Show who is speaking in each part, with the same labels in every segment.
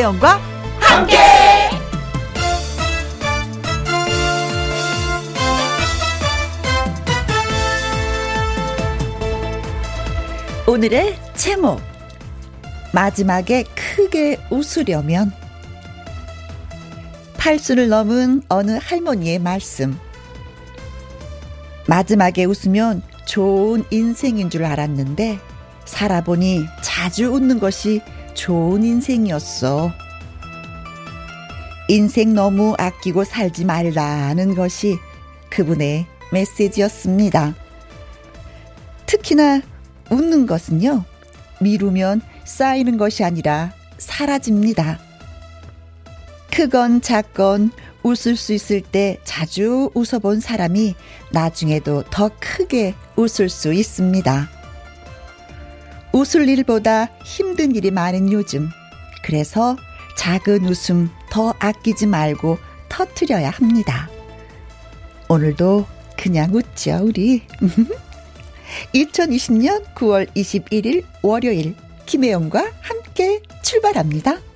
Speaker 1: 김혜영과 함께. 오늘의 제목 마지막에 크게 웃으려면 팔순을 넘은 어느 할머니의 말씀 마지막에 웃으면 좋은 인생인 줄 알았는데 살아보니 자주 웃는 것이 좋은 인생이었어. 인생 너무 아끼고 살지 말라는 것이 그분의 메시지였습니다. 특히나 웃는 것은요, 미루면 쌓이는 것이 아니라 사라집니다. 크건 작건 웃을 수 있을 때 자주 웃어본 사람이 나중에도 더 크게 웃을 수 있습니다. 웃을 일보다 힘든 일이 많은 요즘. 그래서 작은 웃음 더 아끼지 말고 터트려야 합니다. 오늘도 그냥 웃죠, 우리. 2020년 9월 21일 월요일 김혜영과 함께 출발합니다.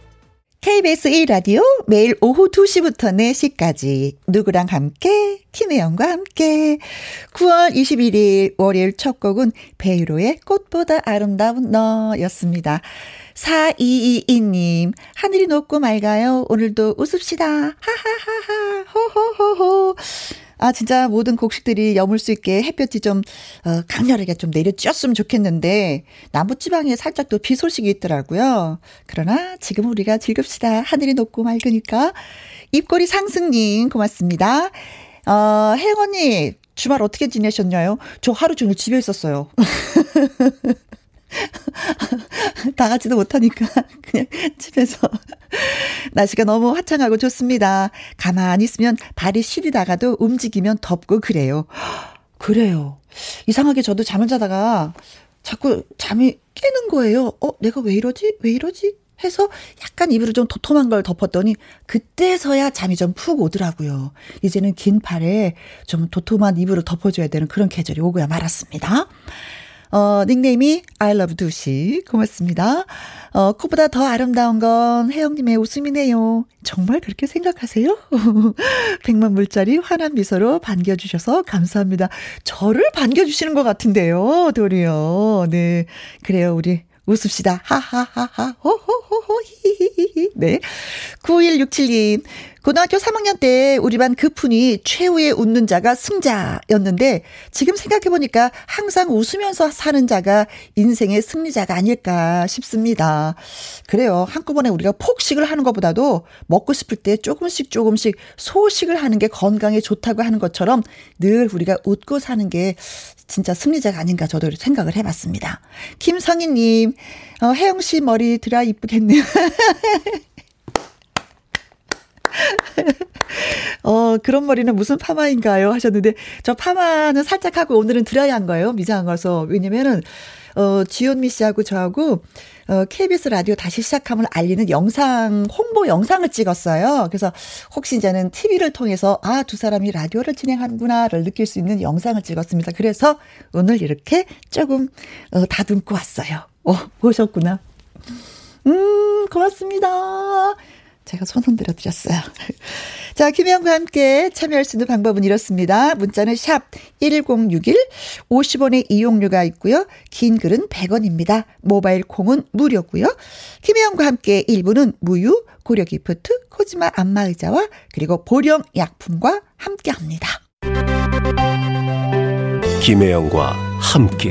Speaker 1: KBS 1라디오 매일 오후 2시부터 4시까지 누구랑 함께 김혜영과 함께 9월 21일 월요일 첫 곡은 배일호의 꽃보다 아름다운 너였습니다. 4222님 하늘이 높고 맑아요. 오늘도 웃읍시다. 하하하하 호호호호 아, 진짜 모든 곡식들이 여물 수 있게 햇볕이 좀, 어, 강렬하게 좀 내려쬐었으면 좋겠는데, 남부지방에 살짝 또 비 소식이 있더라고요. 그러나 지금 우리가 즐깁시다. 하늘이 높고 맑으니까. 입꼬리 상승님, 고맙습니다. 어, 혜영 언니, 주말 어떻게 지내셨냐요? 저 하루 종일 집에 있었어요. 나가지도 못하니까 그냥 집에서 날씨가 너무 화창하고 좋습니다. 가만히 있으면 발이 시리다가도 움직이면 덥고 그래요. 그래요. 이상하게 저도 잠을 자다가 자꾸 잠이 깨는 거예요. 어, 내가 왜 이러지? 왜 이러지? 해서 약간 입으로 좀 도톰한 걸 덮었더니 그때서야 잠이 좀 푹 오더라고요. 이제는 긴 팔에 좀 도톰한 입으로 덮어줘야 되는 그런 계절이 오고야 말았습니다. 어, 닉네임이 I love 두시. 고맙습니다. 어, 코보다 더 아름다운 건 혜영님의 웃음이네요. 정말 그렇게 생각하세요? 100만 물짜리 환한 미소로 반겨주셔서 감사합니다. 저를 반겨주시는 것 같은데요, 도리요. 네. 그래요, 우리 웃읍시다. 하하하하, 호호호호, 히히히히. 네. 9167님, 고등학교 3학년 때 우리 반 급훈이 최후에 웃는 자가 승자였는데 지금 생각해보니까 항상 웃으면서 사는 자가 인생의 승리자가 아닐까 싶습니다. 그래요. 한꺼번에 우리가 폭식을 하는 것보다도 먹고 싶을 때 조금씩 조금씩 소식을 하는 게 건강에 좋다고 하는 것처럼 늘 우리가 웃고 사는 게 진짜 승리자가 아닌가 저도 생각을 해봤습니다. 김성희님, 어, 혜영 씨 머리 드라 이쁘겠네요. 어, 그런 머리는 무슨 파마인가요? 하셨는데, 저 파마는 살짝 하고 오늘은 드라이 한 거예요. 미장한 거서. 왜냐면은, 어, 지연미 씨하고 저하고, 어, KBS 라디오 다시 시작함을 알리는 영상, 홍보 영상을 찍었어요. 그래서 혹시 이제는 TV를 통해서, 아, 두 사람이 라디오를 진행하는구나를 느낄 수 있는 영상을 찍었습니다. 그래서 오늘 이렇게 조금, 어, 다듬고 왔어요. 어, 보셨구나. 음, 고맙습니다. 제가 손흔 들어 드렸어요. 자, 김혜영과 함께 참여할 수 있는 방법은 이렇습니다. 문자는 샵 1061, 50원의 이용료가 있고요. 긴 글은 100원입니다. 모바일 콩은 무료고요. 김혜영과 함께 1부는 무유, 고려 기프트, 코지마 안마의자와 그리고 보령 약품과 함께합니다.
Speaker 2: 김혜영과 함께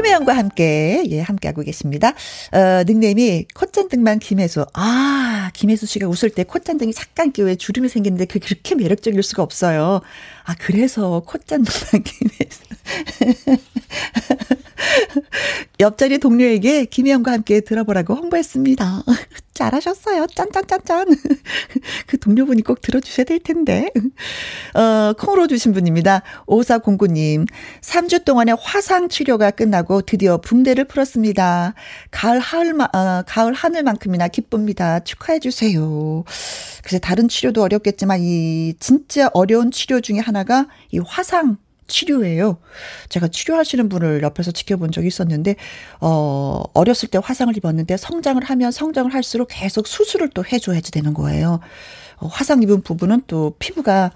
Speaker 1: 김혜영과 함께, 예, 함께하고 계십니다. 어, 닉네임이 콧잔등만 김혜수. 아, 김혜수 씨가 웃을 때 콧잔등이 잠깐 끼 왜 주름이 생기는데 그게 그렇게 매력적일 수가 없어요. 아, 그래서 콧잔등만 김혜수. 옆자리 동료에게 김혜영과 함께 들어보라고 홍보했습니다. 잘하셨어요. 짠짠짠짠. 그 동료분이 꼭 들어주셔야 될 텐데. 어, 콩으로 주신 분입니다. 5409님. 3주 동안의 화상 치료가 끝나고 드디어 붕대를 풀었습니다. 가을 하을, 어, 가을 하늘만큼이나 기쁩니다. 축하해주세요. 그래서 다른 치료도 어렵겠지만 이 진짜 어려운 치료 중에 하나가 이 화상 치료예요. 제가 치료하시는 분을 옆에서 지켜본 적이 있었는데, 어, 어렸을 때 화상을 입었는데 성장을 하면 성장을 할수록 계속 수술을 또 해줘야지 되는 거예요. 어, 화상 입은 부분은 또 피부가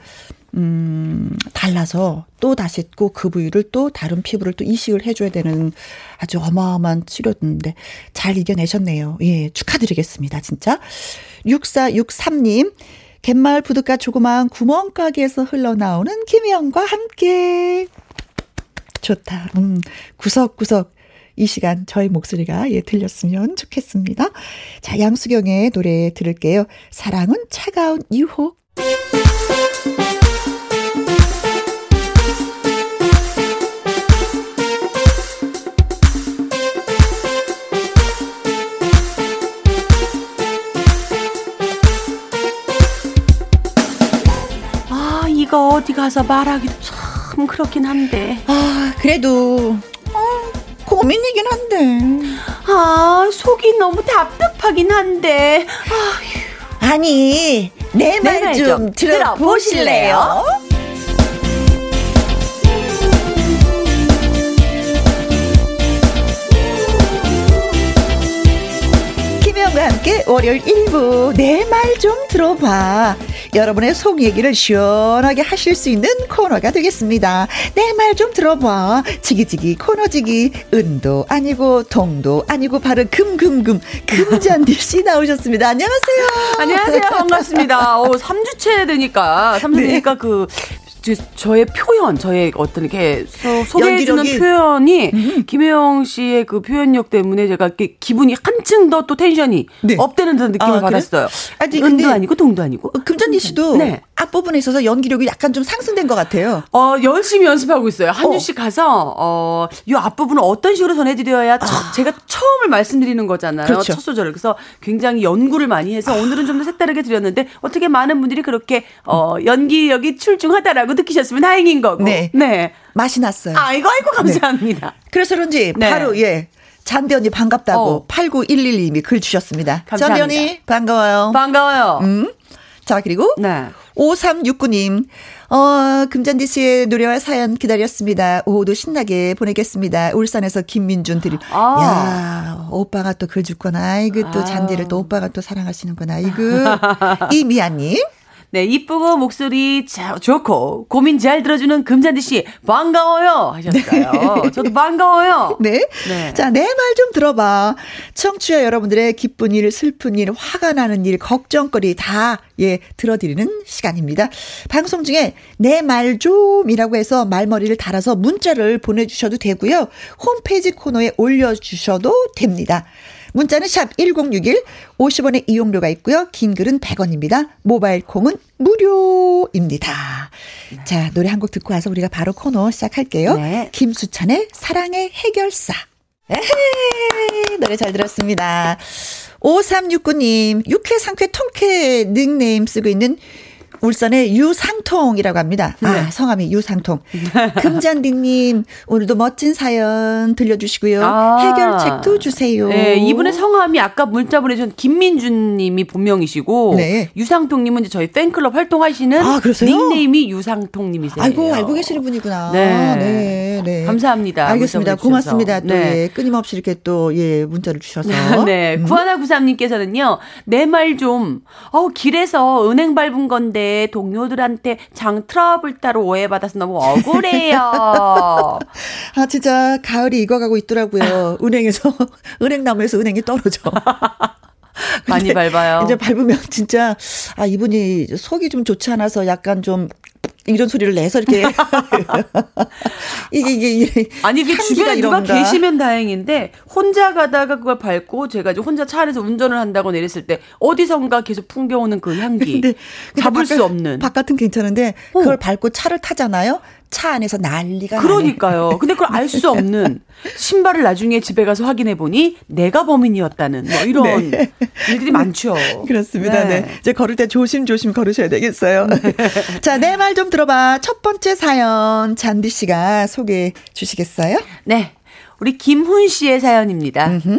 Speaker 1: 음, 달라서 또 다시 또 그 부위를 또 다른 피부를 또 이식을 해줘야 되는 아주 어마어마한 치료인데 잘 이겨내셨네요. 예, 축하드리겠습니다, 진짜. 6463님, 갯마을 부둣가 조그마한 구멍가게에서 흘러나오는 김혜영과 함께. 좋다. 음, 구석구석 이 시간 저희 목소리가 예 들렸으면 좋겠습니다. 자, 양수경의 노래 들을게요. 사랑은 차가운 유혹.
Speaker 3: 이거 어디 가서 말하기도 참 그렇긴 한데.
Speaker 1: 아, 그래도, 어, 고민이긴 한데.
Speaker 3: 아, 속이 너무 답답하긴 한데.
Speaker 1: 아휴. 아니, 내 말 좀 들어보실래요? 김혜영과 함께 월요일 1부 내 말 좀 들어봐. 여러분의 속 얘기를 시원하게 하실 수 있는 코너가 되겠습니다. 내 말 좀 들어봐. 지기지기 코너지기 은도 아니고 동도 아니고 바로 금금금 금잔디 씨 나오셨습니다. 안녕하세요.
Speaker 3: 안녕하세요. 반갑습니다. 오, 3주째 되니까 3주 네. 되니까 그 저의 표현, 저의 어떤 이렇게 소개해주는 표현이 음. 김혜영 씨의 그 표현력 때문에 제가 이렇게 기분이 한층 더 또 텐션이 네. 업되는 듯한 느낌을 아, 받았어요. 아니, 은도 아니고 동도 아니고.
Speaker 1: 어, 금전지 씨도 네. 앞부분에 있어서 연기력이 약간 좀 상승된 것 같아요.
Speaker 3: 어, 열심히 연습하고 있어요. 한주 씨 어. 가서, 어, 이 앞부분을 어떤 식으로 전해드려야 아. 제가 처음을 말씀드리는 거잖아요. 그렇죠. 첫 소절을. 그래서 굉장히 연구를 많이 해서 오늘은 좀 더 색다르게 드렸는데 어떻게 많은 분들이 그렇게, 어, 연기력이 출중하다라고 느끼셨으면 다행인 거고.
Speaker 1: 네. 네. 맛이 났어요.
Speaker 3: 아이고, 아이고, 감사합니다. 네.
Speaker 1: 그래서 그런지 네. 바로, 예. 잔대 언니 반갑다고 어. 8911님이 글 주셨습니다. 잔대 언니 반가워요.
Speaker 3: 반가워요. 음.
Speaker 1: 자, 그리고 네. 5369님. 어, 금잔디 씨의 노래와 사연 기다렸습니다. 오후도 신나게 보내겠습니다. 울산에서 김민준 드림. 아. 야, 오빠가 또 글 줬구나. 아이고, 또 잔디를 또 오빠가 또 사랑하시는구나. 아이고. 이미아님.
Speaker 3: 네, 이쁘고 목소리 자, 좋고 고민 잘 들어주는 금잔디 씨 반가워요 하셨어요. 네. 저도 반가워요.
Speaker 1: 네. 네. 자, 내 말 좀 들어봐. 청취자 여러분들의 기쁜 일, 슬픈 일, 화가 나는 일, 걱정거리 다 예, 들어드리는 시간입니다. 방송 중에 내 말 좀이라고 해서 말머리를 달아서 문자를 보내주셔도 되고요. 홈페이지 코너에 올려주셔도 됩니다. 문자는 샵 1061, 50원의 이용료가 있고요. 긴 글은 100원입니다. 모바일 콩은 무료입니다. 네. 자, 노래 한 곡 듣고 와서 우리가 바로 코너 시작할게요. 네. 김수찬의 사랑의 해결사. 에헤이, 노래 잘 들었습니다. 5369님, 육회, 상쾌, 통쾌 닉네임 쓰고 있는 울산의 유상통이라고 합니다. 아, 네. 성함이 유상통. 금잔디님, 오늘도 멋진 사연 들려주시고요. 아. 해결책도 주세요.
Speaker 3: 네, 이분의 성함이 아까 문자 보내준 김민준님이 본명이시고, 네. 유상통님은 이제 저희 팬클럽 활동하시는 아, 닉네임이 유상통님이세요.
Speaker 1: 아이고, 알고 계시는 분이구나. 네. 네.
Speaker 3: 네. 감사합니다.
Speaker 1: 알겠습니다. 고맙습니다. 또 네. 예, 끊임없이 이렇게 또 예, 문자를 주셔서.
Speaker 3: 네. 음. 구하나 구삼님께서는요. 내 말 좀. 어, 길에서 은행 밟은 건데 동료들한테 장 트러블 따로 오해받아서 너무 억울해요.
Speaker 1: 아, 진짜 가을이 익어가고 있더라고요. 은행에서 은행 나무에서 은행이 떨어져.
Speaker 3: 많이 밟아요.
Speaker 1: 이제 밟으면 진짜 아 이분이 속이 좀 좋지 않아서 약간 좀 이런 소리를 내서 이렇게
Speaker 3: 이게 이게 아니 그 주변에 누가 계시면 다행인데 혼자 가다가 그걸 밟고 제가 이제 혼자 차 안에서 운전을 한다고 내렸을 때 어디선가 계속 풍겨오는 그 향기 근데, 근데 잡을 바깥, 수 없는
Speaker 1: 바깥은 괜찮은데 그걸 어. 밟고 차를 타잖아요. 차 안에서 난리가
Speaker 3: 그러니까요.
Speaker 1: 나네.
Speaker 3: 근데 그걸 알 수 없는 신발을 나중에 집에 가서 확인해 보니 내가 범인이었다는 뭐 이런 네. 일들이 많죠.
Speaker 1: 그렇습니다. 네. 네. 이제 걸을 때 조심조심 걸으셔야 되겠어요. 네. 자, 내 말 좀 들어봐. 첫 번째 사연 잔디 씨가 소개해 주시겠어요?
Speaker 3: 네. 우리 김훈 씨의 사연입니다. 음흠.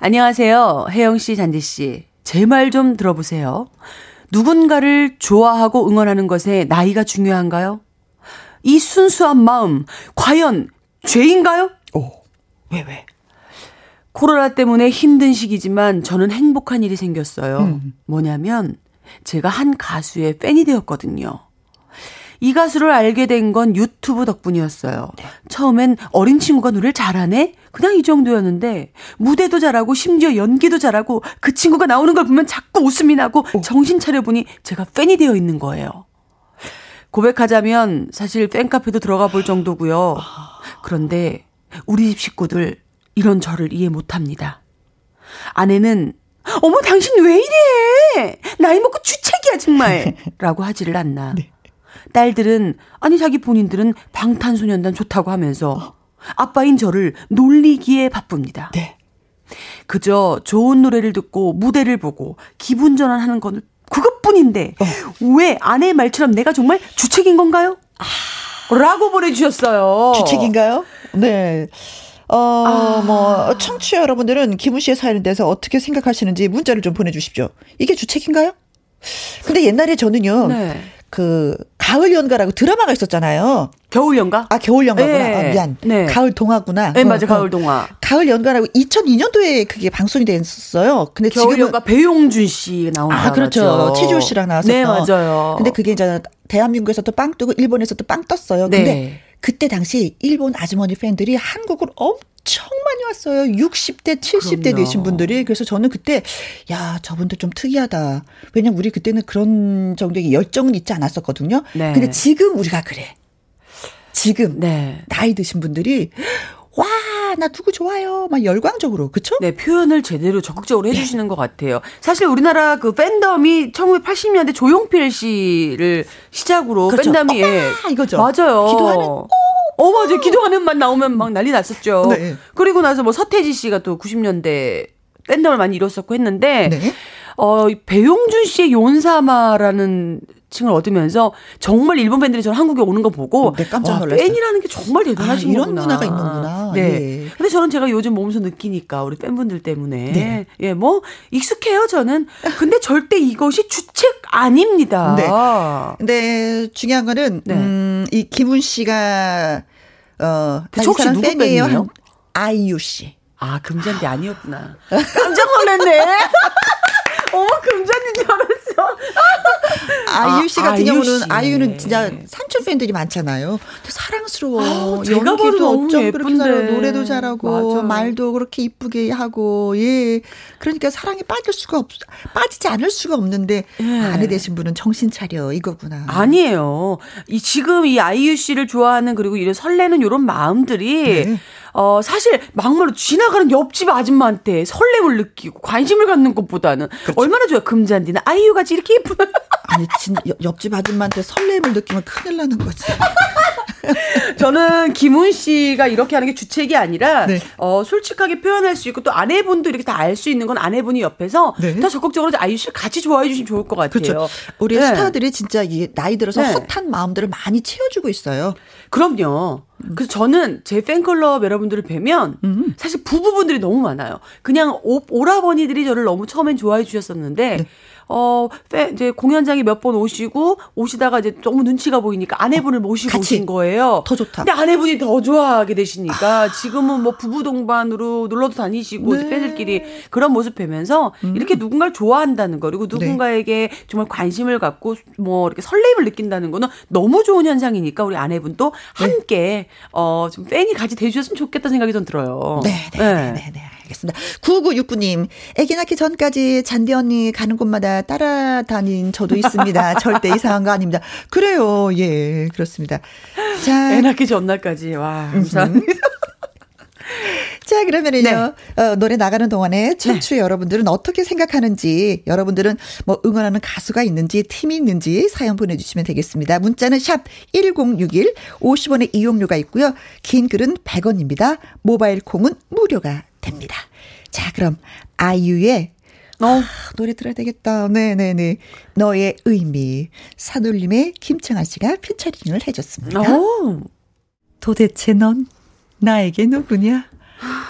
Speaker 3: 안녕하세요. 혜영 씨, 잔디 씨. 제 말 좀 들어보세요. 누군가를 좋아하고 응원하는 것에 나이가 중요한가요? 이 순수한 마음, 과연 죄인가요?
Speaker 1: 오, 왜, 왜?
Speaker 3: 코로나 때문에 힘든 시기지만 저는 행복한 일이 생겼어요. 음. 뭐냐면, 제가 한 가수의 팬이 되었거든요. 이 가수를 알게 된 건 유튜브 덕분이었어요. 네. 처음엔 어린 친구가 노래를 잘하네? 그냥 이 정도였는데, 무대도 잘하고, 심지어 연기도 잘하고, 그 친구가 나오는 걸 보면 자꾸 웃음이 나고, 오. 정신 차려보니 제가 팬이 되어 있는 거예요. 고백하자면 사실 팬카페도 들어가 볼 정도고요. 그런데 우리 집 식구들 이런 저를 이해 못 합니다. 아내는 어머 당신 왜 이래? 나이 먹고 주책이야 정말. 라고 하지를 않나. 네. 딸들은 아니 자기 본인들은 방탄소년단 좋다고 하면서 아빠인 저를 놀리기에 바쁩니다. 네. 그저 좋은 노래를 듣고 무대를 보고 기분 전환하는 건 그것뿐인데 어. 왜 아내의 말처럼 내가 정말 주책인 건가요? 아. 라고 보내주셨어요.
Speaker 1: 주책인가요? 네. 어, 아. 뭐, 청취 자 여러분들은 김우 씨의 사연에 대해서 어떻게 생각하시는지 문자를 좀 보내주십시오. 이게 주책인가요? 근데 옛날에 저는요, 네. 그, 가을 연가라고 드라마가 있었잖아요.
Speaker 3: 겨울 연가?
Speaker 1: 아, 겨울 연가구나. 네. 아, 미안. 네. 가을 동화구나.
Speaker 3: 네, 맞아. 어, 가을 동화.
Speaker 1: 가을 연가라고 2002년도에 그게 방송이 됐었어요. 근데
Speaker 3: 겨울 지금 연가 배용준 씨 나온
Speaker 1: 아, 그렇죠. 최지호 씨랑 나왔었던.
Speaker 3: 네, 맞아요.
Speaker 1: 근데 그게 이제 대한민국에서도 빵 뜨고 일본에서도 빵 떴어요. 근데 네. 그때 당시 일본 아주머니 팬들이 한국을 엄청 많이 왔어요. 60대, 70대 그럼요. 되신 분들이. 그래서 저는 그때, 야, 저분들 좀 특이하다. 왜냐면 우리 그때는 그런 정도의 열정은 있지 않았었거든요. 네. 근데 지금 우리가 그래. 지금 네. 나이 드신 분들이 와, 나 누구 좋아요. 막 열광적으로. 그쵸?
Speaker 3: 네, 표현을 제대로 적극적으로 네. 해주시는 네. 것 같아요. 사실 우리나라 그 팬덤이 1980년대 조용필 씨를 시작으로 그렇죠. 팬덤이. 예.
Speaker 1: 이거죠.
Speaker 3: 맞아요. 기도하는. 어, 맞아요. 기도하는 만 나오면 막 난리 났었죠. 네. 그리고 나서 뭐 서태지 씨가 또 90년대 팬덤을 많이 이뤘었고 했는데. 네. 어, 배용준 씨의 용사마라는 칭을 얻으면서 정말 일본 팬들이 저는 한국에 오는 거 보고
Speaker 1: 네, 깜짝 놀랐어요.
Speaker 3: 팬이라는 게 정말 대단하신 아,
Speaker 1: 이런 거구나. 문화가 있는구나.
Speaker 3: 네. 예. 근데 저는 제가 요즘 몸소 느끼니까 우리 팬분들 때문에 네. 예, 뭐 익숙해요, 저는. 근데 절대 이것이 주책 아닙니다.
Speaker 1: 네. 근데 중요한 거는 네. 음, 이 김훈 씨가 어,
Speaker 3: 혹시 누구 팬이에요?
Speaker 1: 아이유 씨.
Speaker 3: 아, 금잔디 아니었구나. 깜짝 놀랐네. 어머, 금잔디인 줄 알았어.
Speaker 1: 아이유 씨 같은 아이유 경우는 씨. 아이유 는 진짜 삼촌 팬들이 많잖아요. 사랑스러워. 아,
Speaker 3: 제가 봐도 어쩜 그렇게 잘하고
Speaker 1: 노래도 잘하고 맞아. 말도 그렇게 이쁘게 하고 예. 그러니까 사랑에 빠질 수가 없 빠지지 않을 수가 없는데 예. 아내 되신 분은 정신 차려 이거구나.
Speaker 3: 아니에요. 이 지금 이 아이유 씨를 좋아하는 그리고 이런 설레는 이런 마음들이 네. 어, 사실 막말로 지나가는 옆집 아줌마한테 설렘을 느끼고 관심을 갖는 것보다는 그렇죠. 얼마나 좋아요. 금잔디는 아이유 같이 이렇게 예쁜.
Speaker 1: 아니, 진, 옆집 아줌마한테 설렘을 느끼면 큰일 나는 거지.
Speaker 3: 저는 김훈 씨가 이렇게 하는 게 주책이 아니라 네. 어, 솔직하게 표현할 수 있고 또 아내분도 이렇게 다 알 수 있는 건 아내분이 옆에서 네. 더 적극적으로 아이유 씨를 같이 좋아해 주시면 좋을 것 같아요. 그렇죠.
Speaker 1: 우리 네. 스타들이 진짜 이 나이 들어서 네. 핫한 마음들을 많이 채워주고 있어요.
Speaker 3: 그럼요. 그래서 저는 제 팬클럽 여러분들을 뵈면 음. 사실 부부분들이 너무 많아요. 그냥 오, 오라버니들이 저를 너무 처음엔 좋아해 주셨었는데 네. 어, 이제 공연장에 몇 번 오시고 오시다가 이제 너무 눈치가 보이니까 아내분을 모시고 같이. 오신 거예요.
Speaker 1: 더 좋다.
Speaker 3: 근데 아내분이 더 좋아하게 되시니까 아. 지금은 뭐 부부 동반으로 놀러도 다니시고 네. 팬들끼리 그런 모습 뵈면서 음. 이렇게 누군가를 좋아한다는 거 그리고 네. 누군가에게 네. 정말 관심을 갖고 뭐 이렇게 설레임을 느낀다는 거는 너무 좋은 현상이니까 우리 아내분도 네. 함께 어좀 팬이 같이 돼주셨으면 좋겠다 생각이 좀 들어요.
Speaker 1: 네, 네, 네, 네. 네, 네. 알겠습니다. 9969님, 애기 낳기 전까지 잔디 언니 가는 곳마다 따라다닌 저도 있습니다. 절대 이상한 거 아닙니다. 그래요. 예, 그렇습니다.
Speaker 3: 자. 애 낳기 전날까지. 와, 감사합니다.
Speaker 1: 자, 그러면은요, 네. 어, 노래 나가는 동안에 청취 네. 여러분들은 어떻게 생각하는지, 여러분들은 뭐 응원하는 가수가 있는지, 팀이 있는지 사연 보내주시면 되겠습니다. 문자는 샵 1061, 50원의 이용료가 있고요. 긴 글은 100원입니다. 모바일 콩은 무료가 됩니다. 자, 그럼 아이유의 어, 아, 노래 들어야 되겠다. 네네네. 너의 의미. 사돌림의 김청아 씨가 피처링을 해줬습니다. 오. 도대체 넌 나에게 누구냐?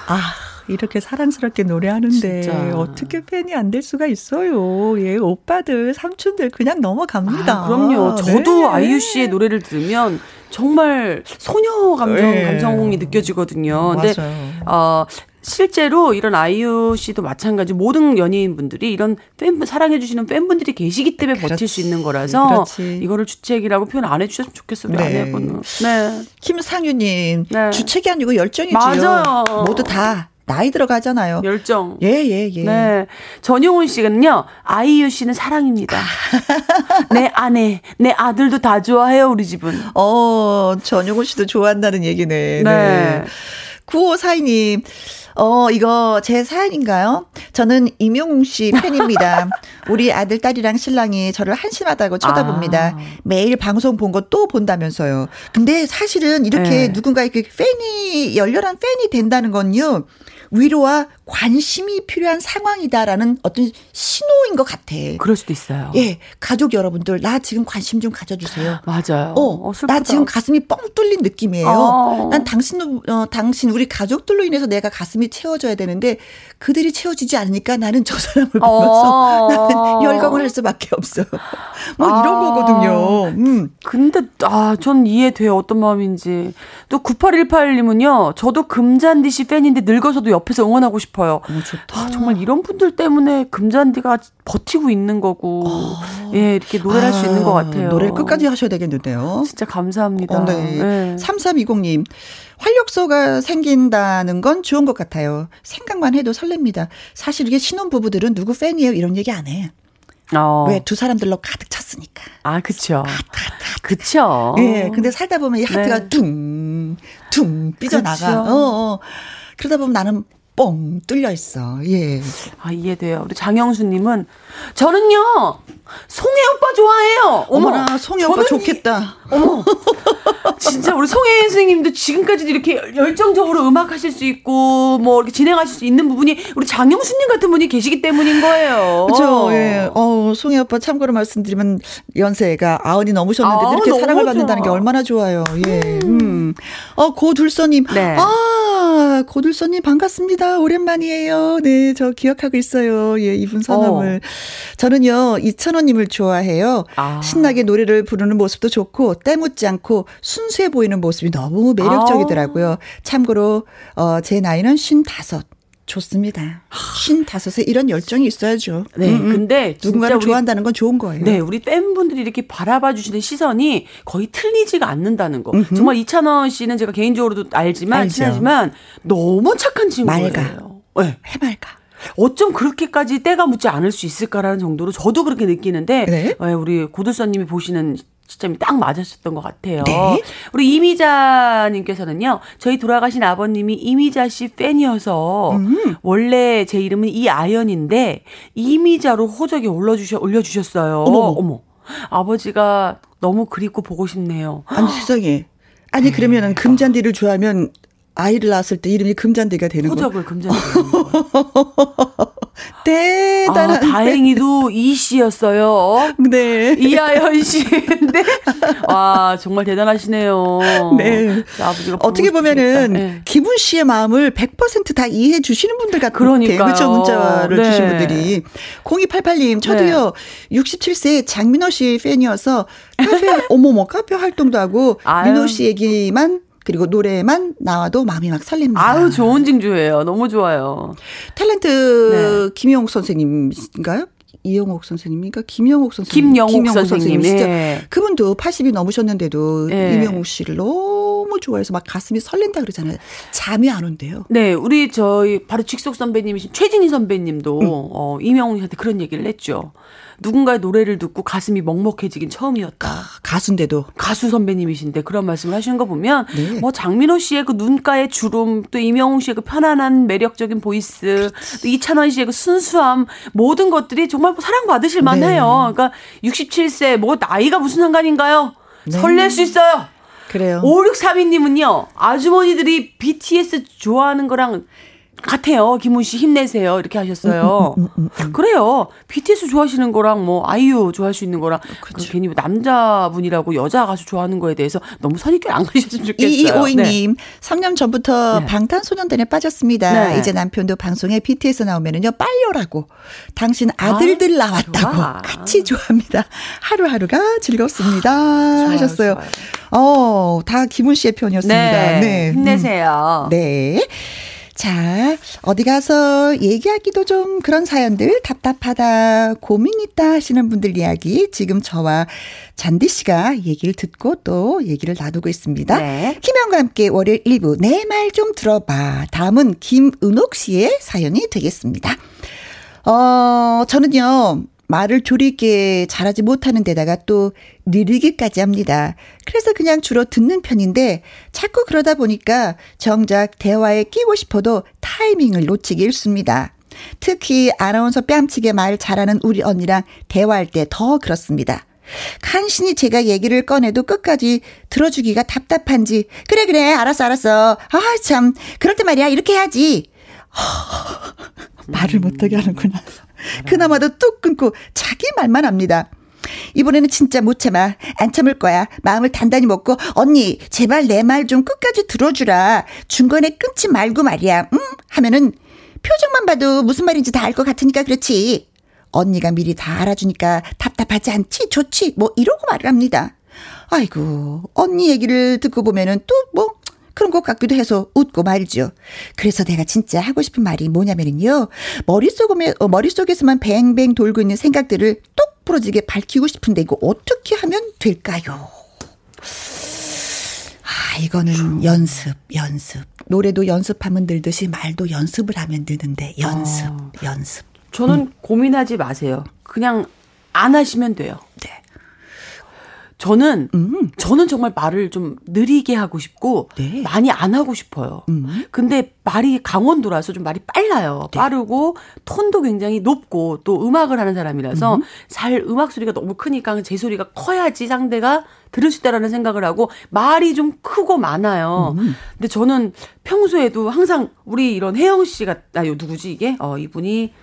Speaker 1: 아, 이렇게 사랑스럽게 노래하는데 진짜. 어떻게 팬이 안 될 수가 있어요. 예, 오빠들, 삼촌들 그냥 넘어갑니다.
Speaker 3: 아, 그럼요. 저도 네. 아이유 씨의 노래를 들으면 정말 소녀 감정 네. 감성이 느껴지거든요. 근데 맞아요. 어 실제로 이런 아이유 씨도 마찬가지 모든 연예인분들이 이런 팬 사랑해 주시는 팬분들이 계시기 때문에 그렇지. 버틸 수 있는 거라서 그렇지. 이거를 주책이라고 표현 안 해주셨으면 좋겠어요. 네. 아내분은. 네.
Speaker 1: 김상윤님 네. 주책이 아니고 열정이지요.
Speaker 3: 맞아요.
Speaker 1: 모두 다 나이 들어가잖아요.
Speaker 3: 열정.
Speaker 1: 예, 예, 예.
Speaker 3: 네. 전용훈 씨는요, 아이유 씨는 사랑입니다. 내 아내, 내 아들도 다 좋아해요, 우리 집은.
Speaker 1: 어, 전용훈 씨도 좋아한다는 얘기네. 네. 네. 9542님, 어, 이거 제 사연인가요? 저는 임용웅 씨 팬입니다. 우리 아들, 딸이랑 신랑이 저를 한심하다고 쳐다봅니다. 아. 매일 방송 본 거 또 본다면서요. 근데 사실은 이렇게 네. 누군가에게 팬이, 열렬한 팬이 된다는 건요. 위로와 관심이 필요한 상황이다라는 어떤 신호인 것 같아.
Speaker 3: 그럴 수도 있어요.
Speaker 1: 예, 가족 여러분들 나 지금 관심 좀 가져주세요.
Speaker 3: 맞아요.
Speaker 1: 어, 어 나 지금 가슴이 뻥 뚫린 느낌이에요. 어. 난 당신, 어, 당신 우리 가족들로 인해서 내가 가슴이 채워져야 되는데 그들이 채워지지 않으니까 나는 저 사람을 보면서 어. 나는 열광을 할 수밖에 없어. 뭐 이런 아. 거거든요. 음.
Speaker 3: 근데 아, 전 이해돼요. 어떤 마음인지. 또 9818님은요. 저도 금잔디 씨 팬인데 늙어서도 옆에서 응원하고 싶어요.
Speaker 1: 오, 좋다.
Speaker 3: 아, 정말 이런 분들 때문에 금잔디가 버티고 있는 거고, 아. 예, 이렇게 노래를 아, 할수 있는 것 같아요.
Speaker 1: 노래를 끝까지 하셔야 되겠는데요.
Speaker 3: 진짜 감사합니다. 어, 네.
Speaker 1: 네. 3320님, 활력소가 생긴다는 건 좋은 것 같아요. 생각만 해도 설렙니다. 사실 이게 신혼부부들은 누구 팬이에요? 이런 얘기 안 해. 어. 왜두 사람들로 가득 찼으니까.
Speaker 3: 아, 그쵸. 그쵸.
Speaker 1: 예, 근데 살다 보면 이 하트가 네. 둥, 둥 삐져나가. 어, 어. 그러다 보면 나는 뻥 뚫려 있어. 예.
Speaker 3: 아, 이해돼요. 우리 장영수 님은 저는요 송혜 오빠 좋아해요.
Speaker 1: 어머나 송혜 오빠 좋겠다.
Speaker 3: 어머. 진짜 우리 송혜 선생님도 지금까지도 이렇게 열정적으로 음악 하실 수 있고 뭐 이렇게 진행하실 수 있는 부분이 우리 장영수 님 같은 분이 계시기 때문인 거예요.
Speaker 1: 그렇죠. 예. 어, 송혜 오빠 참고로 말씀드리면 연세가 아흔이 넘으셨는데 아, 이렇게 사랑을 좋아. 받는다는 게 얼마나 좋아요. 예. 음. 음. 어, 고둘서 님. 네. 아, 고둘서 님 반갑습니다. 오랜만이에요. 네, 저 기억하고 있어요. 예, 이분 성함을. 어. 저는요, 이천원 님을 좋아해요. 아. 신나게 노래를 부르는 모습도 좋고, 때묻지 않고 순수해 보이는 모습이 너무 매력적이더라고요. 아. 참고로, 어, 제 나이는 55. 좋습니다. 쉰 다섯에 이런 열정이 있어야죠.
Speaker 3: 네. 음, 음. 근데
Speaker 1: 누군가를 우리, 좋아한다는 건 좋은 거예요.
Speaker 3: 네. 우리 팬분들이 이렇게 바라봐 주시는 시선이 거의 틀리지가 않는다는 거. 음흠. 정말 이찬원 씨는 제가 개인적으로도 알지만 알죠. 친하지만 너무 착한 친구예요. 맑아.
Speaker 1: 네. 해맑아.
Speaker 3: 어쩜 그렇게까지 때가 묻지 않을 수 있을까라는 정도로 저도 그렇게 느끼는데 네? 네 우리 고들선님이 보시는 시점이 딱 맞았었던 것 같아요. 네? 우리 이미자님께서는요, 저희 돌아가신 아버님이 이미자 씨 팬이어서 음. 원래 제 이름은 이아연인데 이미자로 호적에 올려주셔 올려주셨어요. 어머, 어머. 아버지가 너무 그립고 보고 싶네요.
Speaker 1: 아니 세상에. 아니 그러면은 금잔디를 좋아하면 아이를 낳았을 때 이름이 금잔디가 되는 거예요.
Speaker 3: 호적을 금잔디.
Speaker 1: 대단한. 아,
Speaker 3: 다행히도 이 씨였어요. 네. 이하연 씨인데, 와, 정말 대단하시네요. 네.
Speaker 1: 아버지가 어떻게 보면은, 네. 김훈 씨의 마음을 100%다 이해해 주시는 분들 같은 그러니까 그렇죠. 문자를 네. 주신 분들이. 0288님, 저도요, 네. 67세 장민호 씨 팬이어서 카페, 어머머, 카페 활동도 하고, 아유. 민호 씨 얘기만 그리고 노래만 나와도 마음이 막 설렙니다.
Speaker 3: 아유, 좋은 징조예요. 너무 좋아요.
Speaker 1: 탤런트 네. 김용욱 선생님인가요? 이영옥 선생님입니까? 김영옥 선생님.
Speaker 3: 김영옥, 김영옥 선생님. 진짜 네.
Speaker 1: 그분도 80이 넘으셨는데도 네. 이명옥 씨를 너무 좋아해서 막 가슴이 설렌다 그러잖아요. 잠이 안 온대요.
Speaker 3: 네, 우리 저희 바로 직속 선배님이신 최진희 선배님도 음. 어, 이명옥 씨한테 그런 얘기를 했죠. 누군가의 노래를 듣고 가슴이 먹먹해지긴 처음이었다.
Speaker 1: 가수인데도
Speaker 3: 가수 선배님이신데 그런 말씀을 하시는 거 보면 네. 뭐 장민호 씨의 그 눈가의 주름 또 임영웅 씨의 그 편안한 매력적인 voice 또 이찬원 씨의 그 순수함 모든 것들이 정말 사랑받으실 만해요. 네. 그러니까 67세 뭐 나이가 무슨 상관인가요? 네. 설렐 수 있어요.
Speaker 1: 그래요.
Speaker 3: 5632님은요, 아주머니들이 BTS 좋아하는 거랑 같아요. 김훈 씨 힘내세요. 이렇게 하셨어요. 음, 음, 음, 음, 그래요. BTS 좋아하시는 거랑 뭐 아이유 좋아할 수 있는 거랑 그렇죠. 괜히 뭐 남자분이라고 여자 가수 좋아하는 거에 대해서 너무 선입견 안 가셨으면 좋겠어요.
Speaker 1: 이오이님, 네. 3년 전부터 네. 방탄소년단에 빠졌습니다. 네. 이제 남편도 방송에 BTS 나오면은요 빨려라고 당신 아, 아들들 아, 나왔다고 좋아. 같이 좋아합니다. 하루하루가 즐겁습니다. 아, 하셨어요. 좋아요. 어, 다 김훈 씨의 편이었습니다. 네.
Speaker 3: 네. 힘내세요.
Speaker 1: 네. 자, 어디 가서 얘기하기도 좀 그런 사연들 답답하다, 고민 있다 하시는 분들 이야기 지금 저와 잔디 씨가 얘기를 듣고 또 얘기를 나누고 있습니다. 네. 김영과 함께 월요일 1부 내 말 좀 들어봐. 다음은 김은옥 씨의 사연이 되겠습니다. 어, 저는요, 말을 조리 있게 잘하지 못하는 데다가 또 느리기까지 합니다. 그래서 그냥 주로 듣는 편인데 자꾸 그러다 보니까 정작 대화에 끼고 싶어도 타이밍을 놓치기 일습니다. 특히 아나운서 뺨치게 말 잘하는 우리 언니랑 대화할 때 더 그렇습니다. 간신히 제가 얘기를 꺼내도 끝까지 들어주기가 답답한지 그래 그래 알았어 알았어 아 참 그럴 때 말이야 이렇게 해야지 말을 못하게 하는구나 그나마도 뚝 끊고 자기 말만 합니다. 이번에는 진짜 못 참아. 안 참을 거야. 마음을 단단히 먹고, 언니, 제발 내 말 좀 끝까지 들어주라. 중간에 끊지 말고 말이야. 응? 하면은, 표정만 봐도 무슨 말인지 다 알 것 같으니까 그렇지. 언니가 미리 다 알아주니까 답답하지 않지? 좋지? 뭐, 이러고 말을 합니다. 아이고, 언니 얘기를 듣고 보면은 또 뭐, 그런 것 같기도 해서 웃고 말죠. 그래서 내가 진짜 하고 싶은 말이 뭐냐면은요. 머릿속에, 어, 머릿속에서만 뱅뱅 돌고 있는 생각들을 똑 부러지게 밝히고 싶은데 이거 어떻게 하면 될까요? 아, 이거는 연습, 연습. 노래도 연습하면 늘듯이 말도 연습을 하면 느는데 연습, 어. 연습.
Speaker 3: 저는 음. 고민하지 마세요. 그냥 안 하시면 돼요. 네. 저는 음. 저는 정말 말을 좀 느리게 하고 싶고 네. 많이 안 하고 싶어요. 음. 근데 말이 강원도라서 좀 말이 빨라요. 네. 빠르고 톤도 굉장히 높고 또 음악을 하는 사람이라서 음. 잘 음악 소리가 너무 크니까 제 소리가 커야지 상대가 들을 수 있다라는 생각을 하고 말이 좀 크고 많아요. 음. 근데 저는 평소에도 항상 우리 이런 혜영 씨가 아 누구지 이게? 어 이분이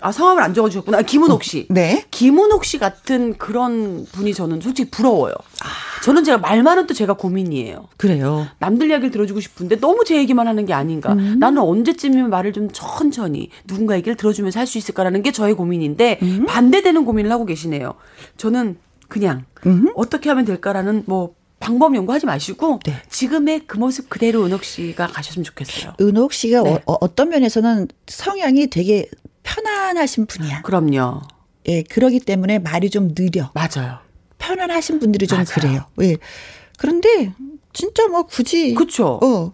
Speaker 3: 아, 성함을 안 적어주셨구나. 아, 김은옥 씨.
Speaker 1: 어, 네.
Speaker 3: 김은옥 씨 같은 그런 분이 저는 솔직히 부러워요. 아. 저는 제가 말 많은 또 제가 고민이에요.
Speaker 1: 그래요.
Speaker 3: 남들 이야기를 들어주고 싶은데 너무 제 얘기만 하는 게 아닌가. 음. 나는 언제쯤이면 말을 좀 천천히 누군가 얘기를 들어주면서 할 수 있을까라는 게 저의 고민인데 음. 반대되는 고민을 하고 계시네요. 저는 그냥 음. 어떻게 하면 될까라는 뭐 방법 연구하지 마시고 네. 지금의 그 모습 그대로 은옥 씨가 가셨으면 좋겠어요.
Speaker 1: 은옥 씨가 네. 어, 어떤 면에서는 성향이 되게 편안하신 분이야.
Speaker 3: 그럼요.
Speaker 1: 예, 그러기 때문에 말이 좀 느려.
Speaker 3: 맞아요.
Speaker 1: 편안하신 분들이 좀 맞아요. 그래요. 예. 그런데 진짜 뭐 굳이
Speaker 3: 그렇죠.
Speaker 1: 어.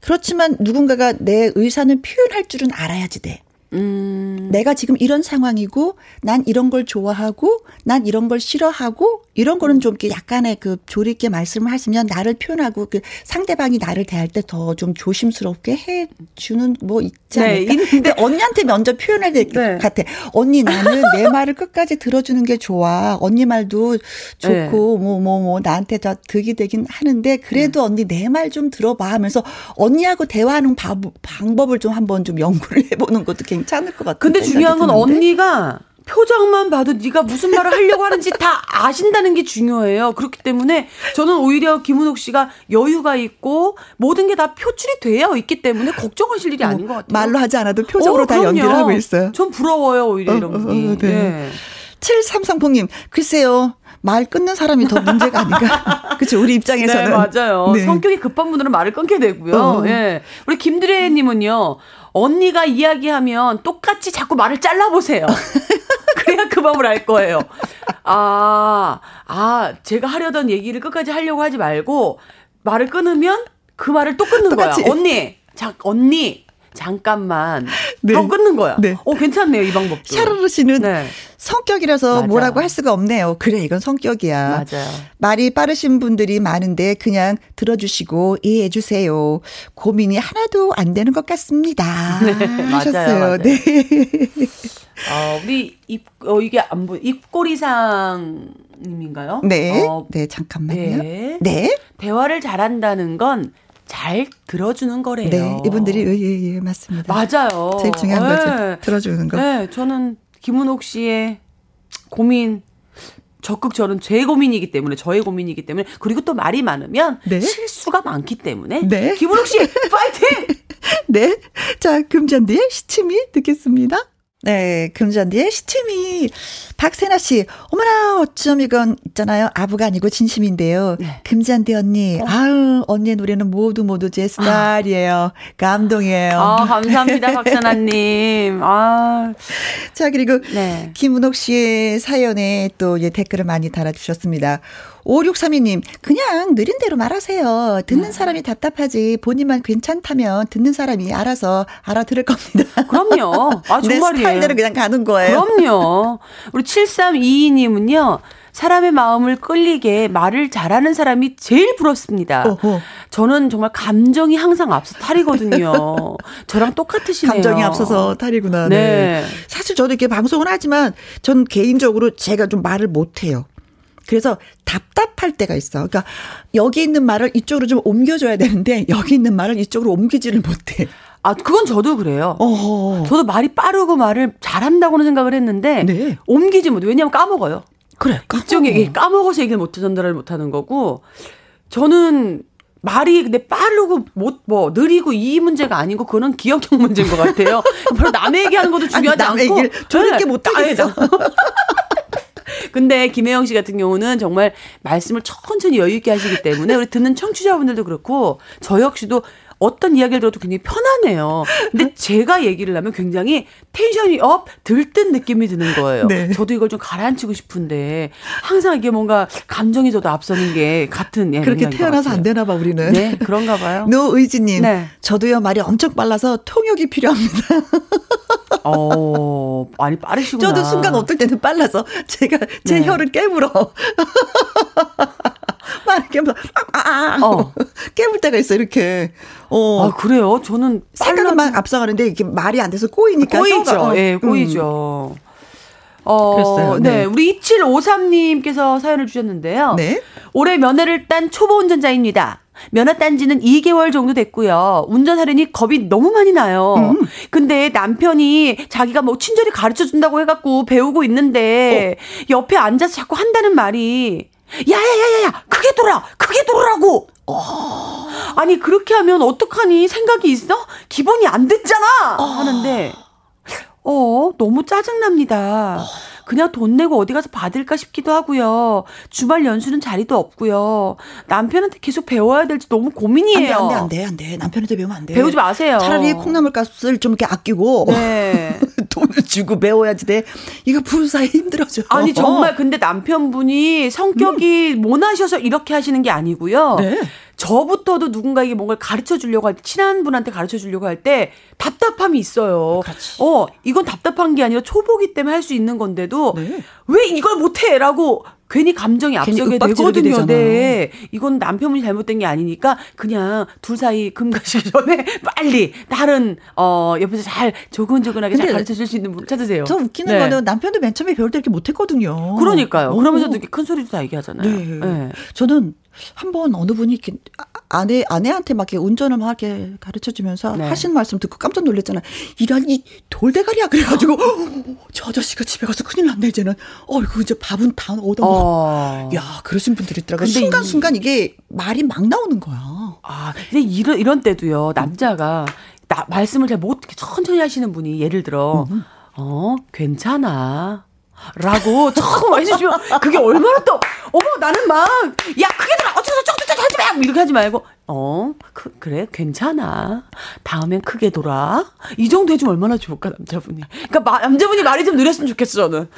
Speaker 1: 그렇지만 누군가가 내 의사는 표현할 줄은 알아야지 돼.
Speaker 3: 음.
Speaker 1: 내가 지금 이런 상황이고 난 이런 걸 좋아하고 난 이런 걸 싫어하고 이런 거는 좀 약간의 그 조리 있게 말씀을 하시면 나를 표현하고 그 상대방이 나를 대할 때 더 좀 조심스럽게 해 주는 뭐 있지 네, 않을까? 네, 근데 언니한테 먼저 표현해야 될것 네. 같아. 언니 나는 내 말을 끝까지 들어주는 게 좋아. 언니 말도 좋고 뭐뭐뭐 뭐, 뭐, 나한테 더 득이 되긴 하는데 그래도 네. 언니 내 말 좀 들어봐 하면서 언니하고 대화하는 바, 방법을 좀 한번 좀 연구를 해보는 것도 괜찮을 것 같아요.
Speaker 3: 근데 중요한 건 드는데? 언니가 표정만 봐도 네가 무슨 말을 하려고 하는지 다 아신다는 게 중요해요. 그렇기 때문에 저는 오히려 김은옥 씨가 여유가 있고 모든 게 다 표출이 되어 있기 때문에 걱정하실 일이 어, 아닌 것 같아요.
Speaker 1: 말로 하지 않아도 표정으로 어, 다 연기를 하고 있어요.
Speaker 3: 전 부러워요, 오히려 어, 이런 분이. 어, 네. 네.
Speaker 1: 7330님, 글쎄요. 말 끊는 사람이 더 문제가 아닌가. 그렇죠. 우리 입장에서는.
Speaker 3: 네, 맞아요. 네. 성격이 급한 분들은 말을 끊게 되고요. 어. 예. 우리 김드레 님은요. 언니가 이야기하면 똑같이 자꾸 말을 잘라보세요. 그 마음을 알 거예요. 아, 아, 제가 하려던 얘기를 끝까지 하려고 하지 말고 말을 끊으면 그 말을 또 끊는 똑같이. 거야. 언니, 자, 언니, 잠깐만 네. 하고 끊는 거야. 네. 어 괜찮네요 이 방법.
Speaker 1: 샤르르 씨는 네. 성격이라서 맞아. 뭐라고 할 수가 없네요. 그래 이건 성격이야.
Speaker 3: 맞아요.
Speaker 1: 말이 빠르신 분들이 많은데 그냥 들어주시고 이해해 주세요. 고민이 하나도 안 되는 것 같습니다. 네, 하셨어요. 맞아요, 맞아요. 네.
Speaker 3: 어, 우리 입, 어, 이게 안 보여. 입꼬리상 님인가요?
Speaker 1: 네. 어, 네, 잠깐만요. 네. 네.
Speaker 3: 대화를 잘한다는 건 잘 들어주는 거래요.
Speaker 1: 네, 이분들이 예, 예, 예, 맞습니다.
Speaker 3: 맞아요.
Speaker 1: 제일 중요한 네. 거죠. 들어주는 거.
Speaker 3: 네, 저는 김은옥 씨의 고민 적극 저는 제 고민이기 때문에 저의 고민이기 때문에 그리고 또 말이 많으면 네? 실수가 많기 때문에 네. 김은옥 씨 파이팅!
Speaker 1: 네. 자, 금잔디의 시침이 듣겠습니다. 네, 금잔디의 시침이 박세나 씨, 어머나 어쩜 이건 있잖아요. 아부가 아니고 진심인데요. 네. 금잔디 언니, 어. 아유 언니의 노래는 모두 모두 제 스타일이에요. 아. 감동이에요.
Speaker 3: 아, 감사합니다, 박세나님. 아,
Speaker 1: 자 그리고 네. 김은옥 씨의 사연에 또 예, 댓글을 많이 달아주셨습니다. 5632님, 그냥 느린 대로 말하세요. 듣는 네. 사람이 답답하지. 본인만 괜찮다면 듣는 사람이 알아서 알아들을 겁니다.
Speaker 3: 그럼요. 아, 정말이에요. 내
Speaker 1: 스타일대로 그냥 가는 거예요.
Speaker 3: 그럼요. 우리 7322님은요. 사람의 마음을 끌리게 말을 잘하는 사람이 제일 부럽습니다. 어허. 저는 정말 감정이 항상 앞서 탈이거든요. 저랑 똑같으시네요.
Speaker 1: 감정이 앞서서 탈이구나. 네. 네. 사실 저도 이렇게 방송을 하지만 전 개인적으로 제가 좀 말을 못해요. 그래서 답답할 때가 있어. 그러니까 여기 있는 말을 이쪽으로 좀 옮겨줘야 되는데 여기 있는 말을 이쪽으로 옮기지를 못해.
Speaker 3: 아, 그건 저도 그래요. 어허. 저도 말이 빠르고 말을 잘한다고는 생각을 했는데 네. 옮기지 못해. 왜냐면 까먹어요.
Speaker 1: 그래.
Speaker 3: 이쪽 얘기 까먹어서 얘기를 못 전달을 못 하는 거고 저는 말이 근데 빠르고 못 뭐 느리고 이 문제가 아니고 그거는 기억력 문제인 것 같아요. 별로 남의 얘기하는 것도 중요하지 아니, 않고
Speaker 1: 얘기를 저렇게 네. 못 하겠어.
Speaker 3: 근데 김혜영 씨 같은 경우는 정말 말씀을 천천히 여유 있게 하시기 때문에 우리 듣는 청취자분들도 그렇고 저 역시도 어떤 이야기를 들어도 굉장히 편하네요. 근데 제가 얘기를 하면 굉장히 tension이 up, 들뜬 느낌이 드는 거예요. 네. 저도 이걸 좀 가라앉히고 싶은데 항상 이게 뭔가 감정이 저도 앞서는 게 같은 예,
Speaker 1: 그렇게 태어나서 안 되나 봐 우리는.
Speaker 3: 네, 그런가 봐요.
Speaker 1: 노의지님, 네. 저도요 말이 엄청 빨라서 통역이 필요합니다.
Speaker 3: 어, 많이 빠르시구나.
Speaker 1: 저도 순간 어떨 때는 빨라서 제가 제 네. 혀를 깨물어. 막 깨물어. 아, 아, 아. 어. 깨물 때가 있어, 이렇게.
Speaker 3: 어. 아, 그래요? 저는.
Speaker 1: 생각은 막 앞서가는데 이게 말이 안 돼서 꼬이니까.
Speaker 3: 꼬이죠. 예, 네, 꼬이죠. 음. 어, 그랬어요. 네. 네. 우리 2753님께서 사연을 주셨는데요. 네. 올해 면허를 딴 초보 운전자입니다. 면허 딴 지는 2개월 정도 됐고요. 운전하려니 겁이 너무 많이 나요. 음. 근데 남편이 자기가 뭐 친절히 가르쳐 준다고 해갖고 배우고 있는데 어. 옆에 앉아서 자꾸 한다는 말이 야야야야야 크게 돌아 크게 돌으라고 어. 아니 그렇게 하면 어떡하니 생각이 있어 기본이 안 됐잖아 어. 하는데 어 너무 짜증납니다 어. 그냥 돈 내고 어디 가서 받을까 싶기도 하고요. 주말 연수는 자리도 없고요. 남편한테 계속 배워야 될지 너무 고민이에요.
Speaker 1: 안 돼, 안 돼, 안 돼. 남편한테 배우면 안 돼.
Speaker 3: 배우지 마세요.
Speaker 1: 차라리 콩나물 값을 좀 이렇게 아끼고 네. 돈을 주고 배워야지 돼. 이거 부부 사이 힘들어져.
Speaker 3: 아니 정말 근데 남편분이 성격이 음. 모나셔서 이렇게 하시는 게 아니고요. 네. 저부터도 누군가에게 뭔가를 가르쳐 주려고 할 때, 친한 분한테 가르쳐 주려고 할 때 답답함이 있어요. 그렇지. 어, 이건 답답한 게 아니라 초보기 때문에 할 수 있는 건데도 네. 왜 이걸 못해? 라고 괜히 감정이 앞서게 되거든요. 네. 이건 남편분이 잘못된 게 아니니까 그냥 둘 사이 금 가시기 전에 빨리 다른 어 옆에서 잘 조근조근하게 잘 가르쳐 줄 수 있는 분을 찾으세요.
Speaker 1: 저 웃기는 네. 거는 남편도 맨 처음에 배울 때 이렇게 못 했거든요.
Speaker 3: 그러니까요. 그러면서도 이렇게 큰 소리도 다 얘기하잖아요. 네. 네.
Speaker 1: 저는 한번 어느 분이 이렇게 아내 아내한테 막 이렇게 운전을 막 이렇게 가르쳐 주면서 네. 하신 말씀 듣고 깜짝 놀랐잖아. 이런 이 돌대가리야 그래가지고 저 아저씨가 집에 가서 큰일 났네 이제는. 어이구 이제 밥은 다 얻어 먹. 어. 야 그러신 분들이 있더라고. 순간 순간 이게 말이 막 나오는 거야.
Speaker 3: 아 근데 이런 이런 때도요 남자가 나, 말씀을 잘 못 천천히 하시는 분이 예를 들어 음. 어 괜찮아. 라고 처음 해주시면 그게 얼마나 또 어머 나는 막야 크게 들어 어쩌고 저쩌고 하지 마! 이렇게 하지 말고 어 그, 그래 괜찮아 다음엔 크게 돌아 이 정도 해주면 얼마나 좋을까 남자분이 그러니까 마, 남자분이 말이 좀 느렸으면 좋겠어 저는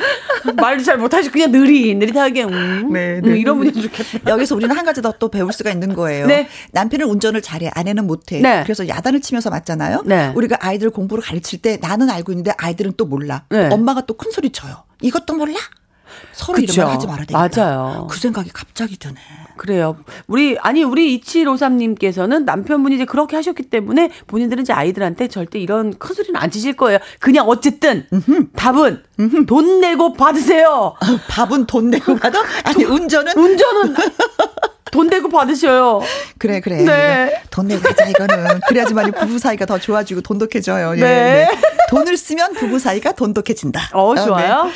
Speaker 3: 말도 잘 못하시고 그냥 느리 느릿하게 음, 네, 네. 음, 이런 분이 좋겠다
Speaker 1: 여기서 우리는 한 가지 더 또 배울 수가 있는 거예요 네. 남편은 운전을 잘해 아내는 못해 네. 그래서 야단을 치면서 맞잖아요 네. 우리가 아이들 공부를 가르칠 때 나는 알고 있는데 아이들은 또 몰라 네. 엄마가 또 큰 소리 쳐요 이것도 몰라? 서로 그쵸. 이런 말 하지 말아야 되겠다. 맞아요. 그 생각이 갑자기 드네.
Speaker 3: 그래요. 우리 아니 우리 2753님께서는 남편분이 이제 그렇게 하셨기 때문에 본인들은 이제 아이들한테 절대 이런 큰 소리는 안 치실 거예요. 그냥 어쨌든 음흠. 답은 음흠. 돈 내고 받으세요.
Speaker 1: 아, 밥은 돈 내고 받아? 아니 돈, 운전은
Speaker 3: 운전은 돈 내고 받으셔요.
Speaker 1: 그래, 그래. 네. 돈 내고 하자, 이거는. 그래야지만 부부 사이가 더 좋아지고 돈독해져요. 네. 네. 돈을 쓰면 부부 사이가 돈독해진다.
Speaker 3: 어, 좋아요. 어, 네.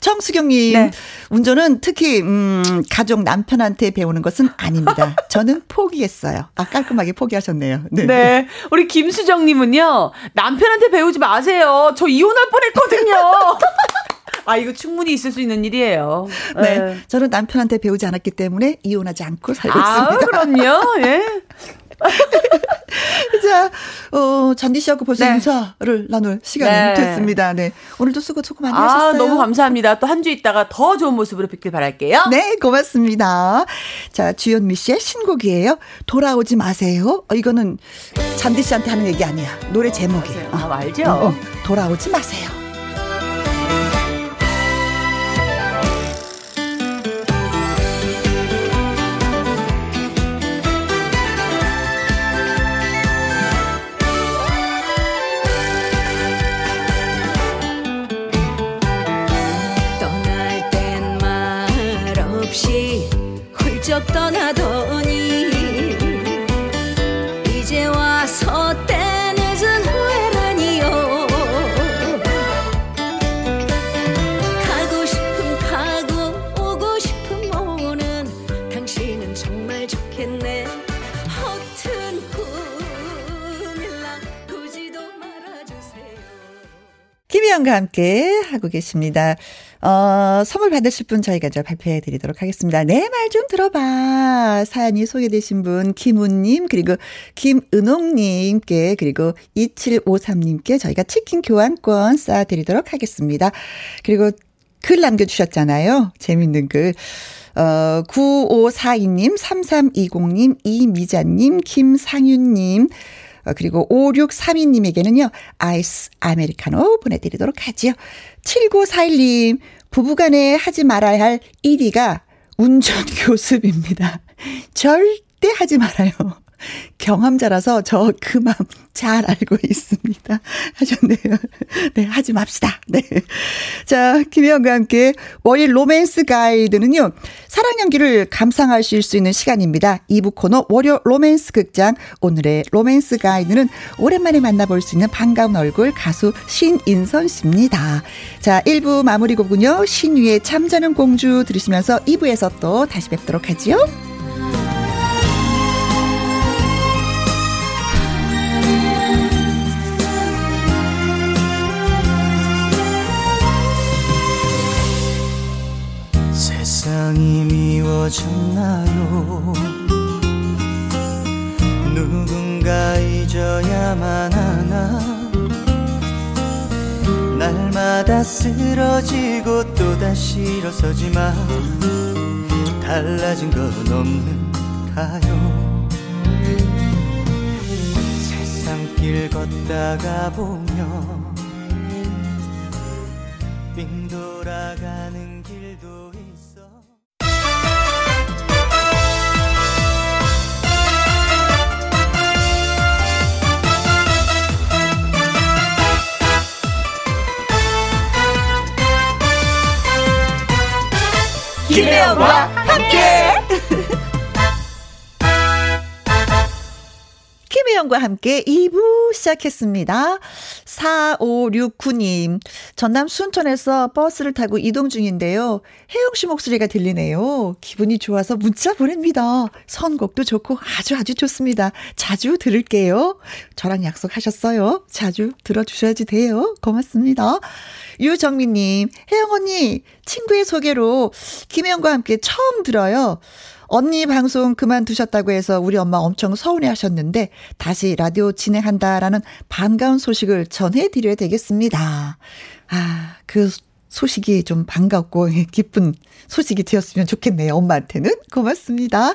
Speaker 1: 청수경님, 네. 운전은 특히, 음, 가족 남편한테 배우는 것은 아닙니다. 저는 포기했어요. 아, 깔끔하게 포기하셨네요.
Speaker 3: 네. 네. 우리 김수정님은요, 남편한테 배우지 마세요. 저 이혼할 뻔 했거든요. 아, 이거 충분히 있을 수 있는 일이에요.
Speaker 1: 네. 네. 저는 남편한테 배우지 않았기 때문에 이혼하지 않고 살고 아, 있습니다.
Speaker 3: 그럼요. 예.
Speaker 1: 자, 어, 잔디 씨하고 벌써 네. 인사를 나눌 시간이 네. 됐습니다. 네. 오늘도 수고 수고 많이 아, 하셨어요.
Speaker 3: 너무 감사합니다. 또 한 주 있다가 더 좋은 모습으로 뵙길 바랄게요.
Speaker 1: 네, 고맙습니다. 자, 주현미 씨의 신곡이에요. 돌아오지 마세요. 어, 이거는 잔디 씨한테 하는 얘기 아니야. 노래 제목이에요.
Speaker 3: 아, 알죠? 어, 어,
Speaker 1: 돌아오지 마세요. 함께 하고 계십니다. 어, 선물 받으실 분 저희가 이제 발표해 드리도록 하겠습니다. 내 말 좀 들어봐. 사연이 소개되신 분, 김우님, 그리고 김은옥님께, 그리고 2753님께 저희가 치킨 교환권 쏴드리도록 하겠습니다. 그리고 글 남겨주셨잖아요. 재밌는 글. 어, 9542님, 3320님, 이미자님, 김상윤님, 어, 그리고 5632님에게는요, 아이스 아메리카노 보내드리도록 하지요. 7941님, 부부간에 하지 말아야 할 1위가 운전교습입니다. 절대 하지 말아요. 경험자라서 저 그 마음 잘 알고 있습니다. 하셨네요. 네, 하지 맙시다. 네. 자, 김혜영과 함께 월요 로맨스 가이드는요, 사랑 연기를 감상하실 수 있는 시간입니다. 2부 코너 월요 로맨스 극장. 오늘의 로맨스 가이드는 오랜만에 만나볼 수 있는 반가운 얼굴 가수 신인선 씨입니다. 자, 1부 마무리 곡은요, 신위의 잠자는 공주 들으시면서 2부에서 또 다시 뵙도록 하지요.
Speaker 4: 세상이 미워졌나요? 누군가 잊어야만 하나? 날마다 쓰러지고 또다시 일어서지만 달라진 건 없는가요? 세상 길 걷다가 보면 빙 돌아가는
Speaker 1: 김혜영과 함께. 김혜영과 함께 2부 시작했습니다. 4569님, 전남 순천에서 버스를 타고 이동 중인데요. 혜영 씨 목소리가 들리네요. 기분이 좋아서 문자 보냅니다. 선곡도 좋고 아주 아주 좋습니다. 자주 들을게요. 저랑 약속하셨어요. 자주 들어주셔야지 돼요. 고맙습니다. 유정민님, 혜영 언니, 친구의 소개로 김혜영과 함께 처음 들어요. 언니 방송 그만두셨다고 해서 우리 엄마 엄청 서운해 하셨는데 다시 라디오 진행한다라는 반가운 소식을 전해드려야 되겠습니다. 아, 그 소식이 좀 반갑고 기쁜 소식이 되었으면 좋겠네요. 엄마한테는. 고맙습니다.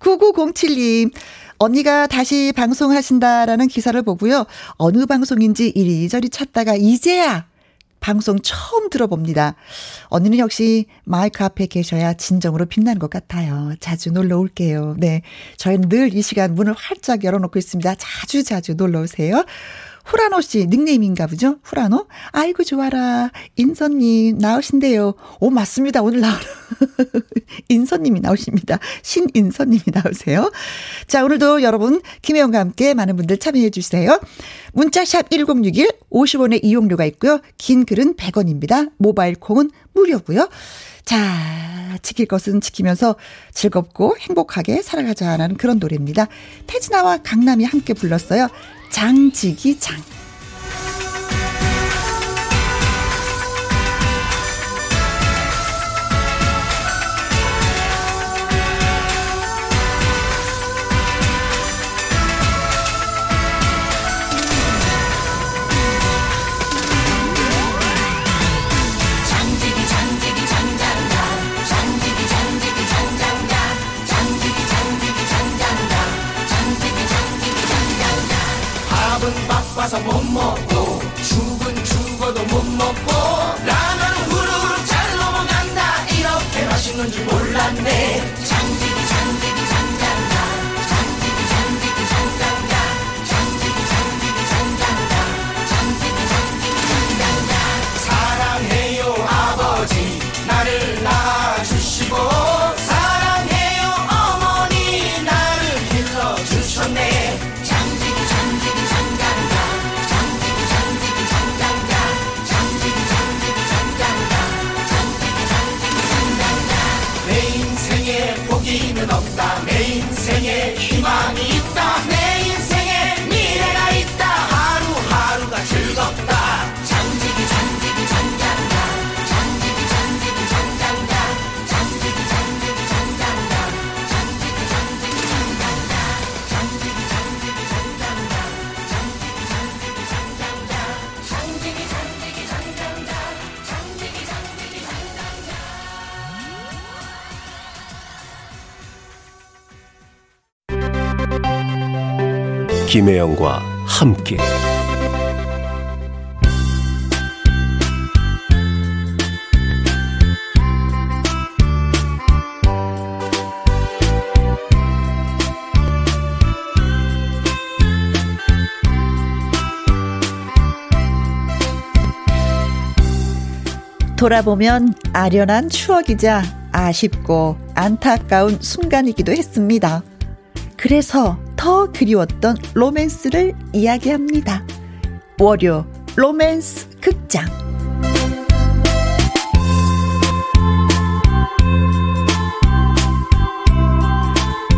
Speaker 1: 9907님. 언니가 다시 방송하신다라는 기사를 보고요. 어느 방송인지 이리저리 찾다가 이제야 방송 처음 들어봅니다. 언니는 역시 마이크 앞에 계셔야 진정으로 빛나는 것 같아요. 자주 놀러 올게요. 네. 저희는 늘 이 시간 문을 활짝 열어놓고 있습니다. 자주 자주 놀러 오세요. 후라노 씨 닉네임인가 보죠? 후라노? 아이고 좋아라. 인선님 나오신대요. 오 맞습니다. 오늘 나오는 인선님이 나오십니다. 신인선님이 나오세요. 자 오늘도 여러분 김혜영과 함께 많은 분들 참여해 주세요. 문자샵 1061 50원의 이용료가 있고요. 긴 글은 100원입니다. 모바일 콩은 무료고요. 자, 지킬 것은 지키면서 즐겁고 행복하게 살아가자라는 그런 노래입니다. 태진아와 강남이 함께 불렀어요. 장지기 장.
Speaker 2: 김혜영과 함께
Speaker 1: 돌아보면 아련한 추억이자 아쉽고 안타까운 순간이기도 했습니다. 그래서 더 그리웠던 로맨스를 이야기합니다. 월요 로맨스 극장.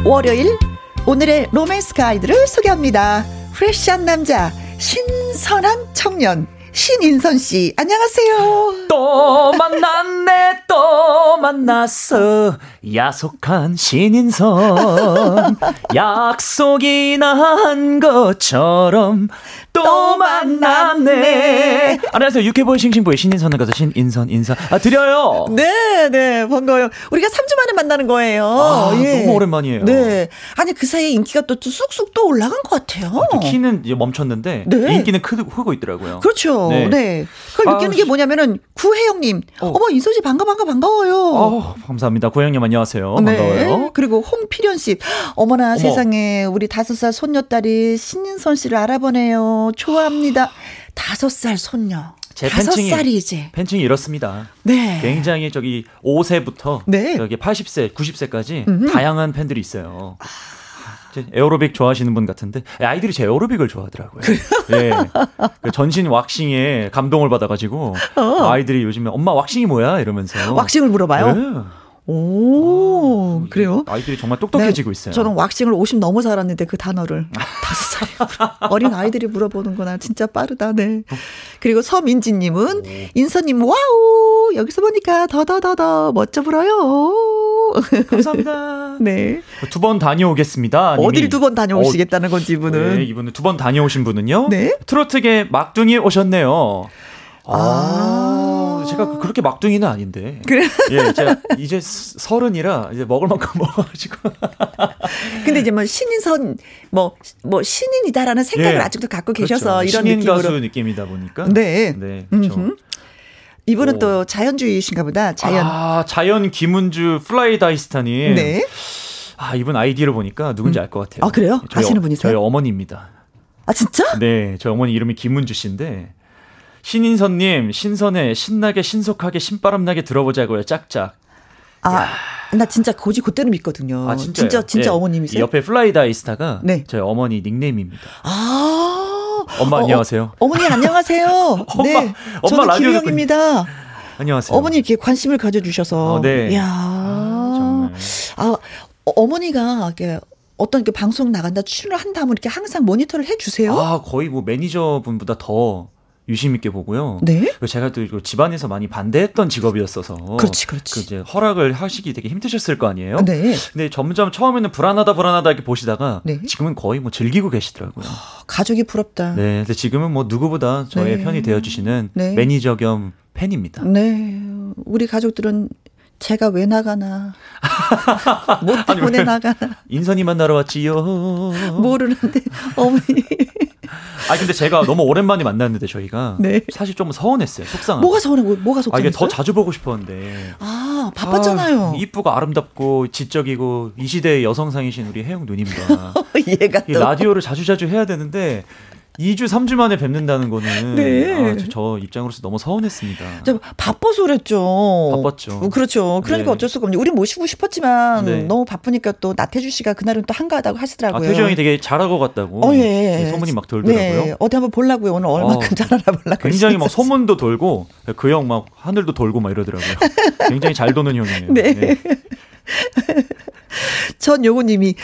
Speaker 1: 월요일 오늘의 로맨스 가이드를 소개합니다. fresh한 남자, 신선한 청년, 신인선 씨, 안녕하세요.
Speaker 5: 또 만났네 또 만났어. 야속한 신인선. 약속이나 한 것처럼 또,
Speaker 1: 또
Speaker 5: 만났네. 안녕하세요 유쾌boy 싱싱boy 신인선을 가수 신인선 인사 아 드려요
Speaker 1: 네, 네, 반가워요. 우리가 3주 만에 만나는 거예요.
Speaker 5: 아, 너무 오랜만이에요.
Speaker 1: 네. 아니, 그 사이에 인기가 또 쑥쑥 또 올라간 것 같아요.
Speaker 5: 또 키는 이제 멈췄는데
Speaker 1: 네.
Speaker 5: 인기는 크, 크고 있더라고요
Speaker 1: 그렇죠. 네.
Speaker 5: 네.
Speaker 1: 그걸
Speaker 5: 아,
Speaker 1: 느끼는 게 뭐냐면은, 구혜영 님. 어.
Speaker 5: 어.
Speaker 1: 머 인선 씨 반가, 반가, 반가워요.
Speaker 5: 어, 감사합니다 고영님 안녕하세요 반가워요
Speaker 1: 그리고 홍필연 씨. 어머나 세상에 우리 다섯 살 손녀딸이 신인선 씨를 알아보네요. 좋아합니다. 다섯 살 손녀.
Speaker 5: 제
Speaker 1: 다섯
Speaker 5: 팬층이
Speaker 1: 살이 이제.
Speaker 5: 팬층이 이렇습니다.
Speaker 1: 네.
Speaker 5: 굉장히 저기 5세부터
Speaker 1: 네.
Speaker 5: 여기 80세, 90세까지
Speaker 1: 음흠.
Speaker 5: 다양한 팬들이 있어요. 에어로빅 좋아하시는 분 같은데 아이들이 제 에어로빅을 좋아하더라고요. 예. 그 전신 왁싱에 감동을 받아가지고 아이들이 요즘에 엄마 왁싱이 뭐야 이러면서
Speaker 1: 어. 왁싱을 물어봐요?
Speaker 5: 네.
Speaker 1: 오, 그래요?
Speaker 5: 아이들이 정말 똑똑해지고
Speaker 1: 네,
Speaker 5: 있어요.
Speaker 1: 저는 waxing을 50 넘어 알았는데 그 단어를 다섯 물어- 어린 아이들이 물어보는구나. 진짜 빠르다. 네. 그리고 서민지님은 인선님 wow 여기서 보니까 더더더더 멋져 불어요.
Speaker 5: 감사합니다.
Speaker 1: 네.
Speaker 5: 두 번 다녀오겠습니다.
Speaker 1: 어딜 두 번 다녀오시겠다는 건지 이분은.
Speaker 5: 네, 이분은 두 번 다녀오신 분은요.
Speaker 1: 네.
Speaker 5: 트로트계 막둥이 오셨네요. 아,
Speaker 1: 아.
Speaker 5: 제가 그- 그렇게 막둥이는 아닌데.
Speaker 1: 그래?
Speaker 5: 예, 제가 이제 스- 서른이라 이제 먹을 만큼 먹어가지고.
Speaker 1: 근데 이제 뭐 신인선 뭐뭐 신인이다라는 생각을
Speaker 5: 예.
Speaker 1: 아직도 갖고 계셔서
Speaker 5: 그렇죠.
Speaker 1: 이런
Speaker 5: 신인
Speaker 1: 느낌으로.
Speaker 5: 가수 느낌이다 보니까.
Speaker 1: 네.
Speaker 5: 네, 그렇죠.
Speaker 1: 이분은
Speaker 5: 오.
Speaker 1: 또 자연주의신가 보다. 자연.
Speaker 5: 아, 자연 김은주 플라이 다이스타님.
Speaker 1: 네.
Speaker 5: 아, 이분 아이디를 보니까 누군지 알것 같아요.
Speaker 1: 아, 그래요?
Speaker 5: 저희
Speaker 1: 아시는
Speaker 5: 어-
Speaker 1: 분이세요?
Speaker 5: 저희 어머니입니다.
Speaker 1: 아 진짜?
Speaker 5: 네, 저희 어머니 이름이 김은주 씨인데 신인선님 신선해 신나게 신속하게 신바람나게 들어보자고요 짝짝.
Speaker 1: 아, 나 진짜 곧이곧대로 믿거든요.
Speaker 5: 아 진짜요?
Speaker 1: 진짜 진짜
Speaker 5: 예.
Speaker 1: 어머님이세요?
Speaker 5: 이 옆에 플라이다이스타가
Speaker 1: 네.
Speaker 5: 저희 어머니 닉네임입니다.
Speaker 1: 아.
Speaker 5: 엄마
Speaker 1: 어,
Speaker 5: 안녕하세요.
Speaker 1: 어, 머니 안녕하세요.
Speaker 5: 엄마,
Speaker 1: 네.
Speaker 5: 엄마
Speaker 1: 저는
Speaker 5: 라디오
Speaker 1: 김혜영입니다.
Speaker 5: 안녕하세요.
Speaker 1: 어머니 이렇게 관심을 가져주셔서.
Speaker 5: 어, 네.
Speaker 1: 이야.
Speaker 5: 정말.
Speaker 1: 아, 어, 어머니가 이렇게 어떤 이렇게 방송 나간다 출연을 한다 하면 이렇게 항상 모니터를 해주세요.
Speaker 5: 아 거의 뭐 매니저분보다 더 유심 있게 보고요.
Speaker 1: 네.
Speaker 5: 그리고 제가 또 집안에서 많이 반대했던 직업이었어서
Speaker 1: 그렇지, 그렇지.
Speaker 5: 그 이제 허락을 하시기 되게 힘드셨을 거 아니에요.
Speaker 1: 네.
Speaker 5: 근데 점점 처음에는 불안하다 불안하다 이렇게 보시다가
Speaker 1: 네.
Speaker 5: 지금은 거의 뭐 즐기고 계시더라고요.
Speaker 1: 가족이 부럽다.
Speaker 5: 네, 근데 지금은 뭐 누구보다 저의
Speaker 1: 네.
Speaker 5: 편이 되어 주시는
Speaker 1: 네.
Speaker 5: 매니저 겸 팬입니다.
Speaker 1: 네. 우리 가족들은 제가 왜 나가나. 뭐 때문에 나가나.
Speaker 5: 인선이 만나러 왔지요.
Speaker 1: 모르는데, 어머니.
Speaker 5: 아 근데 제가 너무 오랜만에 만났는데 저희가
Speaker 1: 네.
Speaker 5: 사실 좀 서운했어요. 속상하고.
Speaker 1: 뭐가 서운해, 뭐가
Speaker 5: 아
Speaker 1: 속상했어요?
Speaker 5: 이게 더 자주 보고 싶었는데.
Speaker 1: 아, 바빴잖아요.
Speaker 5: 아, 이쁘고 아름답고 지적이고 이 시대의 여성상이신 우리 혜영 누님과
Speaker 1: 얘가
Speaker 5: 이
Speaker 1: 또.
Speaker 5: 라디오를 자주 자주 해야 되는데 2주 3주 만에 뵙는다는 거는
Speaker 1: 네.
Speaker 5: 아, 저, 저 입장으로서 너무 서운했습니다.
Speaker 1: 저 바빠서 그랬죠.
Speaker 5: 바빴죠.
Speaker 1: 어, 그렇죠. 그러니까
Speaker 5: 네.
Speaker 1: 어쩔 수가 없는데 우리 모시고 싶었지만
Speaker 5: 네.
Speaker 1: 너무 바쁘니까 또 나태주 씨가 그날은 또 한가하다고
Speaker 5: 아,
Speaker 1: 하시더라고요.
Speaker 5: 태주 형이 되게 잘하고 갔다고
Speaker 1: 어, 예.
Speaker 5: 네, 소문이 막 돌더라고요.
Speaker 1: 네. 어디 한번 보려고요. 오늘 얼마큼
Speaker 5: 어,
Speaker 1: 잘하나 보려고.
Speaker 5: 굉장히 막. 소문도 돌고 그 형 막 하늘도 돌고 막 이러더라고요. 굉장히 잘 도는 형이에요.
Speaker 1: 네. 전 요고님이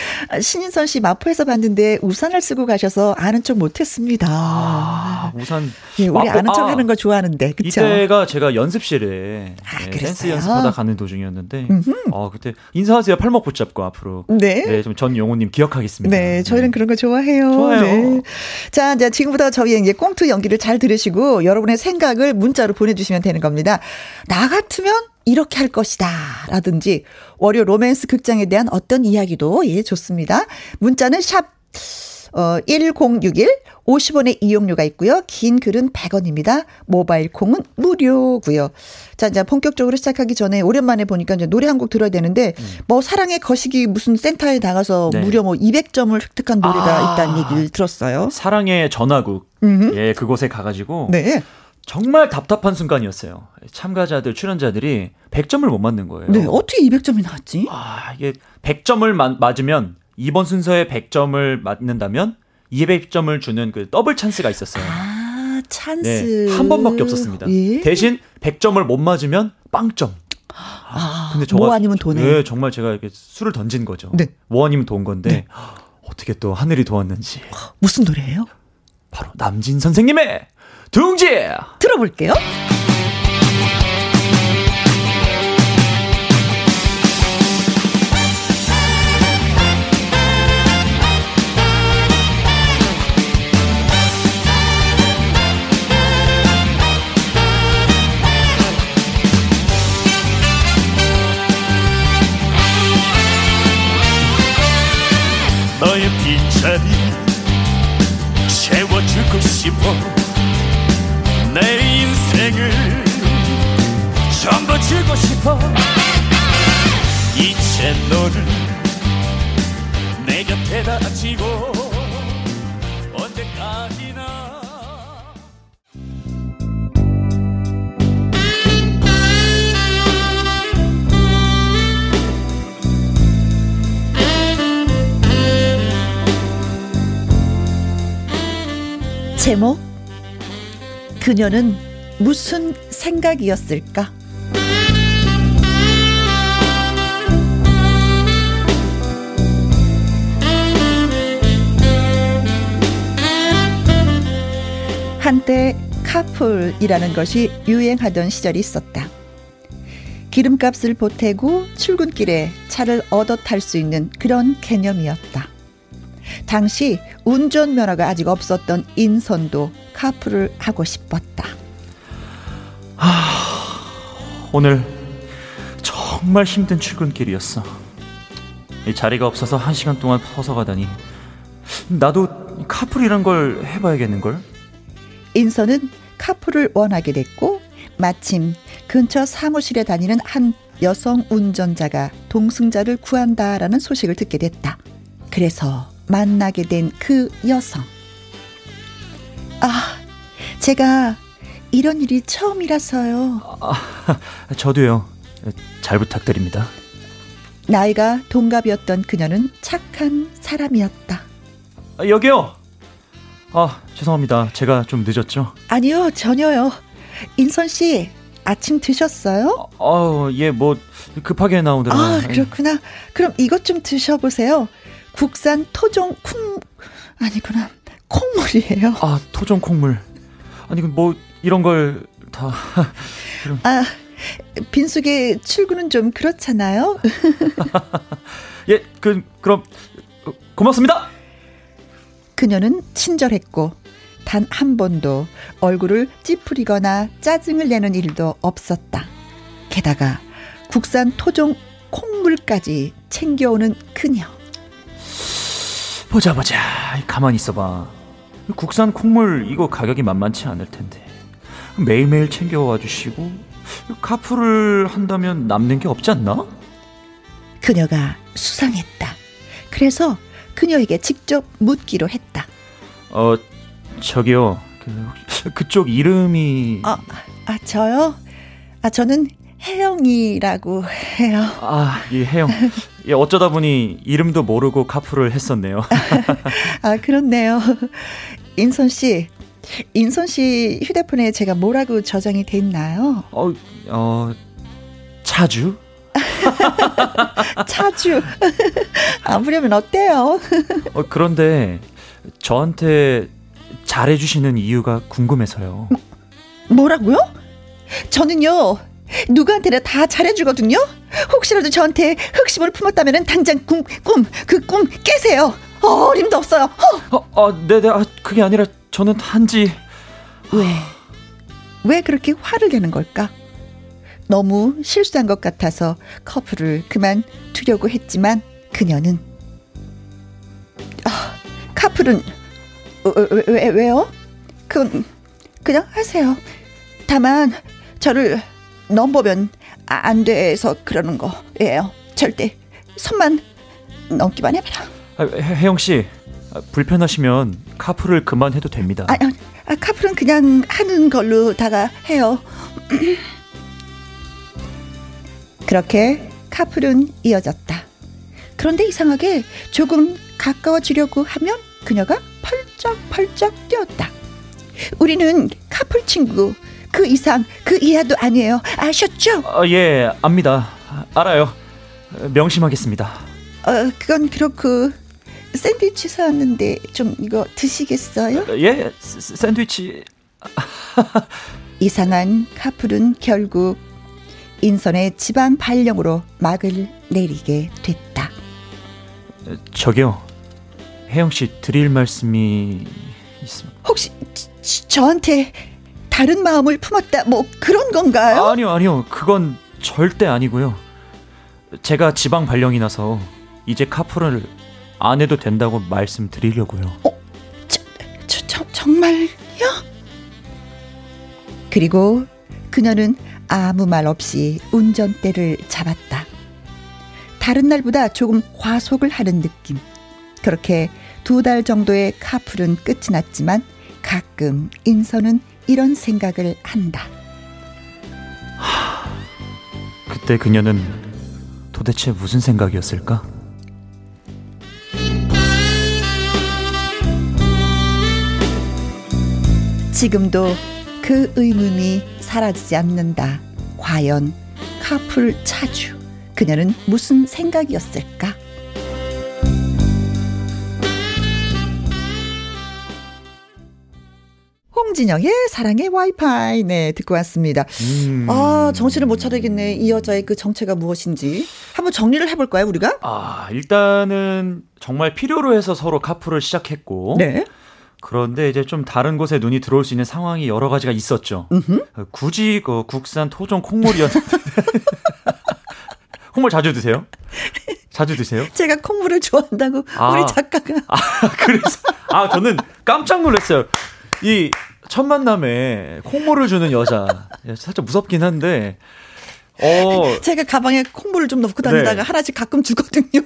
Speaker 1: 신인선 씨 마포에서 봤는데 우산을 쓰고 가셔서 아는 척 못했습니다.
Speaker 5: 아, 우산
Speaker 1: 예, 우리
Speaker 5: 마포-
Speaker 1: 아는 척
Speaker 5: 아,
Speaker 1: 하는 거 좋아하는데 그쵸?
Speaker 5: 이때가 제가 연습실에
Speaker 1: 아,
Speaker 5: 네? 댄스 연습하다 가는 도중이었는데 어 그때 인사하세요 팔목 붙잡고 앞으로
Speaker 1: 네.
Speaker 5: 네, 좀전 용호님 기억하겠습니다.
Speaker 1: 네, 저희는 그런 거 좋아해요.
Speaker 5: 좋아요.
Speaker 1: 네. 자, 이제 지금부터 저희 이제 꽁트 연기를 잘 들으시고 여러분의 생각을 문자로 보내주시면 되는 겁니다. 나 같으면 이렇게 할 것이다. 라든지 월요 로맨스 극장에 대한 어떤 이야기도 예, 좋습니다. 문자는 샵 어, 1061 50원의 이용료가 있고요. 긴 글은 100원입니다. 모바일 콩은 무료고요. 자, 이제 본격적으로 시작하기 전에 오랜만에 보니까 이제 노래 한 곡 들어야 되는데 뭐 사랑의 거시기 무슨 센터에 나가서
Speaker 5: 네.
Speaker 1: 무려 뭐 200점을 획득한 노래가
Speaker 5: 아.
Speaker 1: 있다는 얘기를 들었어요.
Speaker 5: 사랑의 전화국
Speaker 1: 음흠.
Speaker 5: 예 그곳에 가 가지고
Speaker 1: 네.
Speaker 5: 정말 답답한 순간이었어요. 참가자들 출연자들이 100점을 못 맞는 거예요.
Speaker 1: 네. 어떻게 200점이 나왔지?
Speaker 5: 아 이게 100점을 마, 맞으면 이번 순서에 100점을 맞는다면 200점을 주는 그 더블 찬스가 있었어요.
Speaker 1: 아,
Speaker 5: 네,
Speaker 1: 찬스.
Speaker 5: 한 번밖에 없었습니다.
Speaker 1: 예.
Speaker 5: 대신 100점을 못 맞으면 빵점.
Speaker 1: 아,
Speaker 5: 근데 저가-
Speaker 1: 모 아니면 도네.
Speaker 5: 네, 정말 제가 이렇게 수를 던진 거죠.
Speaker 1: 네.
Speaker 5: 모 아니면 돈 건데 어떻게 또 하늘이 도왔는지
Speaker 1: 무슨 노래예요?
Speaker 5: 바로 남진 선생님의 둥지.
Speaker 1: 들어볼게요.
Speaker 6: 너의 빈자리 채워주고 싶어 내 인생을 전부 주고 싶어. 이제 너를 내 곁에다 지고 언제까지나.
Speaker 1: 제목 그녀는 무슨 생각이었을까? 한때 카풀이라는 것이 유행하던 시절이 있었다. 기름값을 보태고 출근길에 차를 얻어 탈 수 있는 그런 개념이었다. 당시 운전면허가 아직 없었던 인선도 카풀을 하고 싶었다.
Speaker 5: 아, 오늘 정말 힘든 출근길이었어. 이 자리가 없어서 한 시간 동안 서서 가다니. 나도 카풀이란 걸 해봐야겠는걸?
Speaker 1: 인선은 카풀을 원하게 됐고 마침 근처 사무실에 다니는 한 여성 운전자가 동승자를 구한다라는 소식을 듣게 됐다. 그래서 만나게 된 그 여성. 아, 제가 이런 일이 처음이라서요.
Speaker 5: 아, 저도요. 잘 부탁드립니다.
Speaker 1: 나이가 동갑이었던 그녀는 착한 사람이었다.
Speaker 5: 아, 여기요. 아, 죄송합니다. 제가 좀 늦었죠?
Speaker 1: 아니요, 전혀요. 인선 씨, 아침 드셨어요?
Speaker 5: 어, 어 예, 뭐 급하게 나오더라고요.
Speaker 1: 아, 그렇구나. 그럼 이것 좀 드셔 보세요. 국산 토종 콩 아니구나. 콩물이에요.
Speaker 5: 아, 토종 콩물. 아니 뭐 이런 걸 다.
Speaker 1: 아, 빈속에 출근은 좀 그렇잖아요.
Speaker 5: 예, 그 그럼 고맙습니다.
Speaker 1: 그녀는 친절했고 단 한 번도 얼굴을 찌푸리거나 짜증을 내는 일도 없었다. 게다가 국산 토종 콩물까지 챙겨오는 그녀.
Speaker 5: 보자 보자. 가만히 있어봐. 국산 콩물 이거 가격이 만만치 않을 텐데 매일매일 챙겨와 주시고 카풀을 한다면 남는 게 없지 않나?
Speaker 1: 그녀가 수상했다. 그래서 그녀에게 직접 묻기로 했다.
Speaker 5: 어, 저기요. 그, 그쪽 이름이
Speaker 1: 아, 아 저요? 아 저는 혜영이라고 해요.
Speaker 5: 아, 이 혜영. 예, 어쩌다 보니 이름도 모르고 카풀을 했었네요.
Speaker 1: 아, 그렇네요. 인선 씨. 인선 씨 휴대폰에 제가 뭐라고 저장이 돼 있나요?
Speaker 5: 어, 어, 차주?
Speaker 1: 차주. 아무려면 어때요?
Speaker 5: 어, 그런데 저한테 잘해주시는 이유가 궁금해서요.
Speaker 1: 뭐라고요? 저는요, 누구한테나 다 잘해주거든요? 혹시라도 저한테 흑심을 품었다면 당장 꿈, 꿈, 그 꿈 깨세요. 어, 어림도 없어요.
Speaker 5: 어, 어, 어 네네. 아, 그게 아니라 저는 한지.
Speaker 1: 왜? 왜 그렇게 화를 내는 걸까? 너무 실수한 것 같아서 커플을 그만 두려고 했지만 그녀는 아, 카풀은 왜, 왜, 왜요? 그건 그냥 하세요. 다만 저를 넘보면 안 돼서 그러는 거예요. 절대 손만 넘기만 해봐라.
Speaker 5: 아, 혜영 씨 아, 불편하시면 카풀을 그만해도 됩니다.
Speaker 1: 아, 아, 카풀은 그냥 하는 걸로다가 해요. 그렇게 카풀은 이어졌다. 그런데 이상하게 조금 가까워지려고 하면 그녀가 펄쩍펄쩍 뛰었다. 우리는 카풀 친구 그 이상 그 이하도 아니에요. 아셨죠?
Speaker 5: 어, 예, 압니다. 알아요. 명심하겠습니다.
Speaker 1: 어, 그건 그렇고 샌드위치 사왔는데 좀 이거 드시겠어요?
Speaker 5: 예, 샌드위치.
Speaker 1: 이상한 카풀은 결국 인선의 지방 발령으로 막을 내리게 됐다.
Speaker 5: 저기요, 혜영 씨 드릴 말씀이 있습니다.
Speaker 1: 혹시 저한테 다른 마음을 품었다 뭐 그런 건가요?
Speaker 5: 아니요, 아니요. 그건 절대 아니고요. 제가 지방 발령이 나서 이제 카풀을 안 해도 된다고 말씀드리려고요.
Speaker 1: 어, 저, 저, 저, 정말요? 그리고 그녀는 아무 말 없이 운전대를 잡았다. 다른 날보다 조금 과속을 하는 느낌. 그렇게 두 달 정도의 카풀은 끝이 났지만 가끔 인선은 이런 생각을 한다.
Speaker 5: 하, 그때 그녀는 도대체 무슨 생각이었을까?
Speaker 1: 지금도 그 의문이 사라지지 않는다. 과연 카풀 차주. 그녀는 무슨 생각이었을까? 홍진영의 사랑의 와이파이 네 듣고 왔습니다. 음. 아 정신을 못 차리겠네 이 여자의 그 정체가 무엇인지 한번 정리를 해볼까요 우리가?
Speaker 5: 아 일단은 정말 필요로 해서 서로 카풀을 시작했고 네. 그런데 이제 좀 다른 곳에 눈이 들어올 수 있는 상황이 여러 가지가 있었죠. 음흠. 굳이 그 국산 토종 콩물이었는데 콩물 자주 드세요? 자주 드세요?
Speaker 1: 제가 콩물을 좋아한다고 아, 우리 작가가
Speaker 5: 아 그래서 아 저는 깜짝 놀랐어요. 이 첫 만남에 콩물을 주는 여자 살짝 무섭긴 한데
Speaker 1: 어. 제가 가방에 콩물을 좀 넣고 다니다가 네. 하나씩 가끔 주거든요.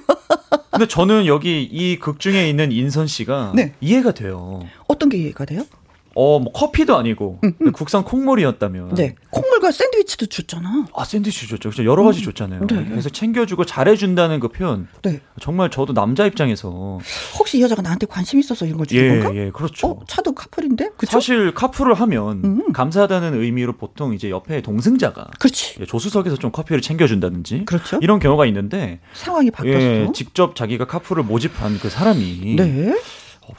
Speaker 5: 근데 저는 여기 이 극 중에 있는 인선 씨가 네. 이해가 돼요.
Speaker 1: 어떤 게 이해가 돼요?
Speaker 5: 어, 뭐 커피도 아니고 음, 음. 국산 콩물이었다면.
Speaker 1: 네. 콩물과 샌드위치도 줬잖아.
Speaker 5: 아, 샌드위치 줬죠. 그렇죠. 여러 가지 음. 줬잖아요. 네. 그래서 챙겨주고 잘해준다는 그 표현. 네. 정말 저도 남자 입장에서
Speaker 1: 혹시 이 여자가 나한테 관심 있어서 이런 걸 주는
Speaker 5: 예,
Speaker 1: 건가?
Speaker 5: 예, 그렇죠.
Speaker 1: 어, 차도 카풀인데? 그쵸?
Speaker 5: 사실 카풀을 하면 음. 감사하다는 의미로 보통 이제 옆에 동승자가
Speaker 1: 그렇지.
Speaker 5: 예, 조수석에서 좀 커피를 챙겨준다든지
Speaker 1: 그렇죠.
Speaker 5: 이런 경우가 있는데
Speaker 1: 상황이 바뀌었어. 예,
Speaker 5: 직접 자기가 카풀을 모집한 그 사람이
Speaker 1: 네.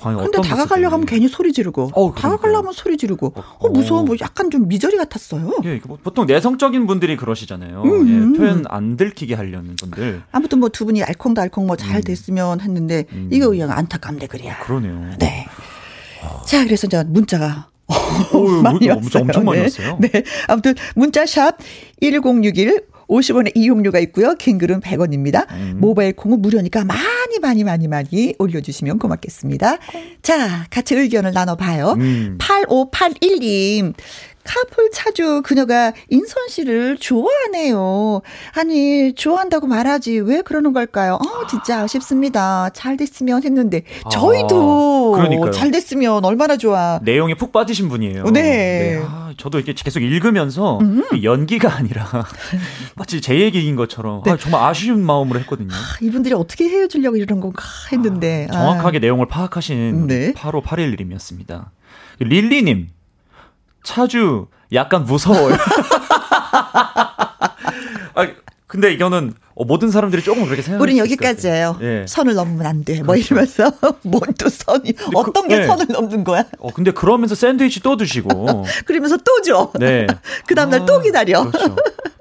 Speaker 1: 어, 근데 다가가려고 하면 괜히 소리 지르고 어, 다가가려고 하면 소리 지르고 어, 어, 무서워 뭐 약간 좀 미저리 같았어요.
Speaker 5: 예, 뭐 보통 내성적인 분들이 그러시잖아요. 음, 예, 표현 안 들키게 하려는 분들.
Speaker 1: 아무튼 뭐 두 분이 알콩도 알콩 뭐잘 음. 됐으면 했는데 음. 이거 그냥 안타깝네 그래야.
Speaker 5: 어, 그러네요.
Speaker 1: 네. 자 그래서 이제 문자가
Speaker 5: 오, 많이 왔어요. 문자 엄청 많이
Speaker 1: 네.
Speaker 5: 왔어요.
Speaker 1: 네. 아무튼 문자샵 1061 50원의 이용료가 있고요. 킹글은 100원입니다. 음. 모바일 콩은 무료니까 많이 많이 많이 많이 올려주시면 고맙겠습니다. 자, 같이 의견을 나눠봐요. 음. 8581님. 카풀 차주 그녀가 인선 씨를 좋아하네요. 아니, 좋아한다고 말하지. 왜 그러는 걸까요? 어, 진짜 아쉽습니다. 잘 됐으면 했는데. 저희도 아, 잘 됐으면 얼마나 좋아.
Speaker 5: 내용에 푹 빠지신 분이에요.
Speaker 1: 네. 네.
Speaker 5: 아, 저도 이렇게 계속 읽으면서 음. 연기가 아니라 마치 제 얘기인 것처럼 네. 아, 정말 아쉬운 마음으로 했거든요. 아,
Speaker 1: 이분들이 어떻게 헤어지려고 이러는 건가 했는데.
Speaker 5: 아, 정확하게 아. 내용을 파악하신 네. 8호 811님이었습니다. 릴리님. 차주 약간 무서워요. 아, 근데 이거는 어, 모든 사람들이 조금 그렇게 생각하는
Speaker 1: 우린 여기까지예요. 예. 선을 넘으면 안 돼. 뭐 그렇죠. 이러면서 뭔 또 선이 어떤 그, 게 네. 선을 넘는 거야?
Speaker 5: 어 근데 그러면서 샌드위치 또 드시고
Speaker 1: 그러면서 또 줘. 네. 그 다음 날또 아, 기다려.
Speaker 5: 그렇죠.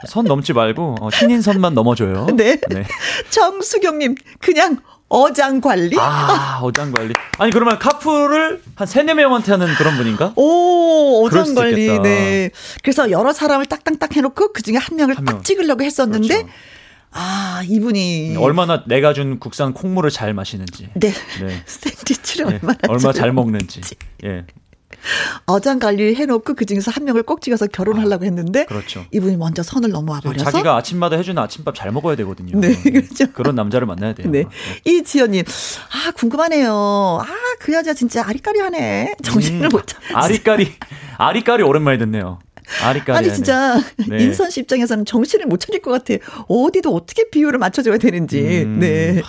Speaker 5: 선 넘지 말고 어, 신인 선만 넘어줘요.
Speaker 1: 네. 네. 정수경님 그냥 어장 관리?
Speaker 5: 아, 어장 관리. 아니, 그러면 카풀을 한 세네 명한테 하는 그런 분인가?
Speaker 1: 오, 어장 관리. 네. 그래서 여러 사람을 딱딱딱 해놓고 그 중에 한 명을 한 명. 딱 찍으려고 했었는데, 그렇죠. 아, 이분이.
Speaker 5: 얼마나 내가 준 국산 콩물을 잘 마시는지.
Speaker 1: 네. 네. 샌드위치를 네. 얼마나.
Speaker 5: 얼마나 잘 먹는지. 예.
Speaker 1: 어장 관리 해놓고 그 중에서 한 명을 꼭 찍어서 결혼하려고 했는데
Speaker 5: 그렇죠.
Speaker 1: 이분이 먼저 선을 넘어와 버려서
Speaker 5: 자기가 아침마다 해주는 아침밥 잘 먹어야 되거든요.
Speaker 1: 네, 그렇죠.
Speaker 5: 그런 남자를 만나야 돼요. 네.
Speaker 1: 네. 이지연님, 아 궁금하네요. 아 그 여자 진짜 아리까리하네. 정신을 음, 못 차.
Speaker 5: 아리까리, 아리까리 오랜만에 듣네요. 아리까리.
Speaker 1: 아니 진짜 네. 인선 씨 입장에서는 정신을 못 차릴 것 같아. 어디도 어떻게 비율을 맞춰줘야 되는지. 음. 네.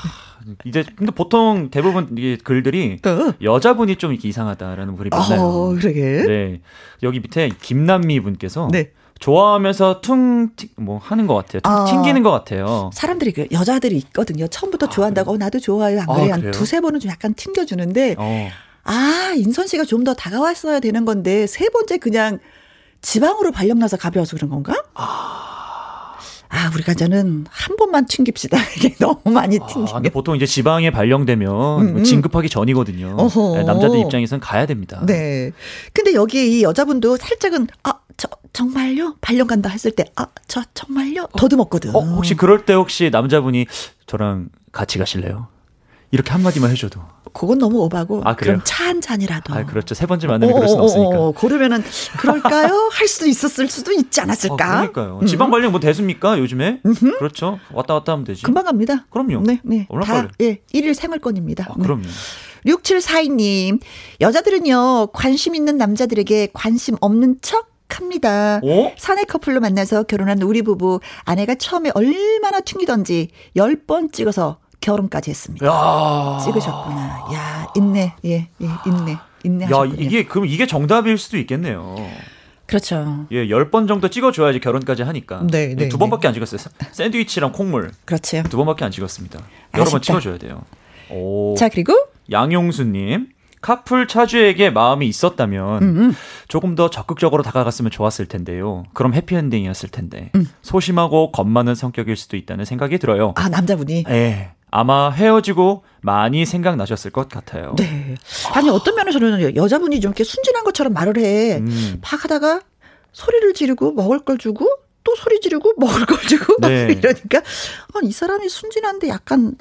Speaker 5: 이제 근데 보통 대부분 이게 글들이 어. 여자분이 좀 이렇게 이상하다라는 글이 많아요.
Speaker 1: 어, 그러게.
Speaker 5: 네. 여기 밑에 김남미 분께서 네. 좋아하면서 퉁, 뭐, 하는 것 같아요. 퉁, 아, 튕기는 것 같아요.
Speaker 1: 사람들이, 그 여자들이 있거든요. 처음부터 아, 좋아한다고, 어, 나도 좋아요. 안 그래? 아, 한 두세 번은 좀 약간 튕겨주는데, 어. 아, 인선 씨가 좀 더 다가왔어야 되는 건데, 세 번째 그냥 지방으로 발령나서 가벼워서 그런 건가? 아. 아, 우리가 저는 한 번만 튕깁시다. 이게 너무 많이 튕기면. 아,
Speaker 5: 보통 이제 지방에 발령되면 음, 음. 진급하기 전이거든요. 네, 남자들 입장에서는 가야 됩니다.
Speaker 1: 네. 근데 여기에 이 여자분도 살짝은 아, 저 정말요? 발령 간다 했을 때 아, 저 정말요? 더듬었거든.
Speaker 5: 어, 혹시 그럴 때 혹시 남자분이 저랑 같이 가실래요? 이렇게 한마디만 해줘도.
Speaker 1: 그건 너무 오바고. 아, 그럼 차 한 잔이라도.
Speaker 5: 아, 그렇죠. 세 번째 만나면 그럴 수 없으니까. 어,
Speaker 1: 고르면은, 그럴까요? 할 수도 있었을 수도 있지 않았을까?
Speaker 5: 어, 그러니까요. 음. 지방 발령 뭐 됐습니까? 요즘에? 음흠. 그렇죠. 왔다 갔다 하면 되지.
Speaker 1: 금방 갑니다.
Speaker 5: 그럼요.
Speaker 1: 네, 네. 다, 예, 일일 생활권입니다.
Speaker 5: 아, 그럼요.
Speaker 1: 네. 6742님, 여자들은요, 관심 있는 남자들에게 관심 없는 척 합니다. 어? 사내 커플로 만나서 결혼한 우리 부부 아내가 처음에 얼마나 튕기던지 10번 찍어서 결혼까지 했습니다. 야. 찍으셨구나. 야, 있네. 예, 예, 있네. 인내하셨군요.
Speaker 5: 야, 이게 그럼 이게 정답일 수도 있겠네요.
Speaker 1: 그렇죠.
Speaker 5: 예, 10번 정도 찍어줘야지 결혼까지 하니까.
Speaker 1: 네,
Speaker 5: 예,
Speaker 1: 네,
Speaker 5: 두 번밖에 안 찍었어요. 사- 샌드위치랑 콩물
Speaker 1: 그렇죠.
Speaker 5: 두 번밖에 안 찍었습니다. 여러 번
Speaker 1: 아쉽다.
Speaker 5: 찍어줘야 돼요. 오.
Speaker 1: 자, 그리고
Speaker 5: 양용수님. 카풀 차주에게 마음이 있었다면
Speaker 1: 음,
Speaker 5: 조금 더 적극적으로 다가갔으면 좋았을 텐데요. 그럼 해피엔딩이었을 텐데
Speaker 1: 음.
Speaker 5: 소심하고 겁 많은 성격일 수도 있다는 생각이 들어요.
Speaker 1: 아, 남자분이
Speaker 5: 예, 아마 헤어지고 많이 생각나셨을 것 같아요.
Speaker 1: 네. 아니 어떤 면에서는 여자분이 좀 이렇게 순진한 것처럼 말을 해.
Speaker 5: 음.
Speaker 1: 막 하다가 소리를 지르고 먹을 걸 주고 또 소리 지르고 먹을 걸 주고
Speaker 5: 네.
Speaker 1: 이러니까 아, 이 사람이 순진한데 약간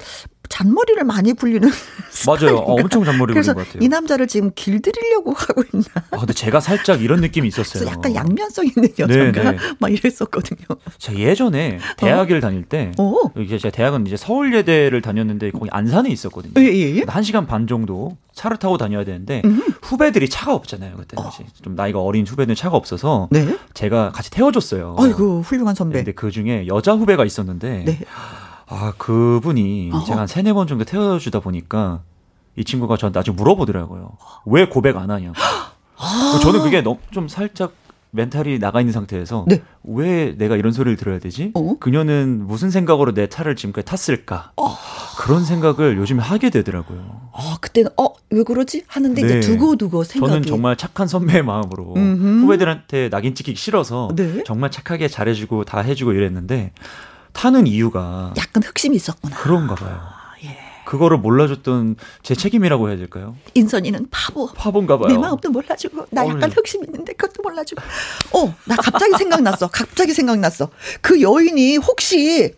Speaker 1: 잔머리를 많이 굴리는
Speaker 5: 맞아요. 어? 엄청 잔머리 굴린 것 같아요.
Speaker 1: 이 남자를 지금 길들이려고 하고 있나.
Speaker 5: 아, 근데 제가 살짝 이런 느낌이 있었어요.
Speaker 1: 약간 양면성 있는 여자가
Speaker 5: 네, 네.
Speaker 1: 막 이랬었거든요.
Speaker 5: 제가 예전에 대학을 다닐 때
Speaker 1: 어.
Speaker 5: 이제 제가 대학은 이제 서울예대를 다녔는데 거기 안산에 있었거든요.
Speaker 1: 예, 예, 예.
Speaker 5: 한 시간 반 정도 차를 타고 다녀야 되는데
Speaker 1: 음.
Speaker 5: 후배들이 차가 없잖아요 그때 당시 좀 나이가 어린 후배들은 차가 없어서
Speaker 1: 네.
Speaker 5: 제가 같이 태워줬어요.
Speaker 1: 아이고 훌륭한 선배.
Speaker 5: 근데 그 중에 여자 후배가 있었는데
Speaker 1: 네.
Speaker 5: 아 그분이
Speaker 1: 어허.
Speaker 5: 제가 한 세네 번 정도 태워주다 보니까 이 친구가 저한테 나중에 물어보더라고요. 왜 고백 안 하냐고.
Speaker 1: 아.
Speaker 5: 저는 그게 너무 좀 살짝 멘탈이 나가 있는 상태에서
Speaker 1: 네.
Speaker 5: 왜 내가 이런 소리를 들어야 되지?
Speaker 1: 어?
Speaker 5: 그녀는 무슨 생각으로 내 차를 지금까지 탔을까? 그런 생각을 요즘에 하게 되더라고요.
Speaker 1: 아 그때는 어 왜 그러지 하는데 이제
Speaker 5: 네.
Speaker 1: 두고 두고 생각이.
Speaker 5: 저는 정말 착한 선배의 마음으로
Speaker 1: 음흠.
Speaker 5: 후배들한테 낙인 찍히기 싫어서
Speaker 1: 네.
Speaker 5: 정말 착하게 잘해주고 다 해주고 이랬는데 타는 이유가
Speaker 1: 약간 흑심이 있었구나.
Speaker 5: 그런가 봐요.
Speaker 1: 아, 예.
Speaker 5: 그거를 몰라줬던 제 책임이라고 해야 될까요?
Speaker 1: 인선이는 바보.
Speaker 5: 파본가 봐요.
Speaker 1: 내 마음도 몰라주고 나 약간
Speaker 5: 오늘.
Speaker 1: 흑심 있는데 그것도 몰라주고. 어, 나 갑자기 생각났어. 갑자기 생각났어. 그 여인이 혹시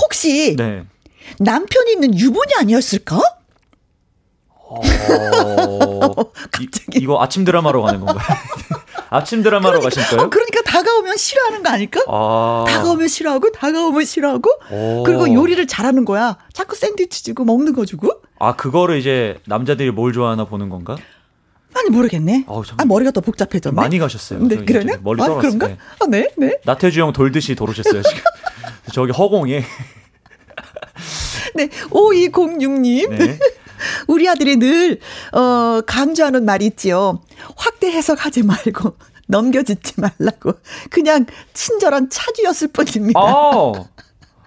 Speaker 1: 혹시
Speaker 5: 네.
Speaker 1: 남편이 있는 유부녀 아니었을까?
Speaker 5: 어... 이, 이거 아침 드라마로 가는 건가요? 아침 드라마로 가실까요?
Speaker 1: 어, 그러니까 다가오면 싫어하는 거 아닐까?
Speaker 5: 아.
Speaker 1: 다가오면 싫어하고 다가오면 싫어하고
Speaker 5: 오.
Speaker 1: 그리고 요리를 잘하는 거야. 자꾸 샌드위치 주고 먹는 거 주고.
Speaker 5: 아 그거를 이제 남자들이 뭘 좋아하나 보는 건가?
Speaker 1: 아니 모르겠네.
Speaker 5: 어우, 참-
Speaker 1: 아 머리가 더 복잡해졌네.
Speaker 5: 많이 가셨어요.
Speaker 1: 네, 그러네.
Speaker 5: 멀리
Speaker 1: 아, 그런가?
Speaker 5: 때.
Speaker 1: 아, 네, 네.
Speaker 5: 나태주 형 돌듯이 돌으셨어요 지금. 저기 허공에.
Speaker 1: 네, 5206님.
Speaker 5: 네.
Speaker 1: 우리 아들이 늘, 어, 강조하는 말이 있지요. 확대 해석하지 말고, 넘겨짓지 말라고. 그냥 친절한 차주였을 뿐입니다.
Speaker 5: 아.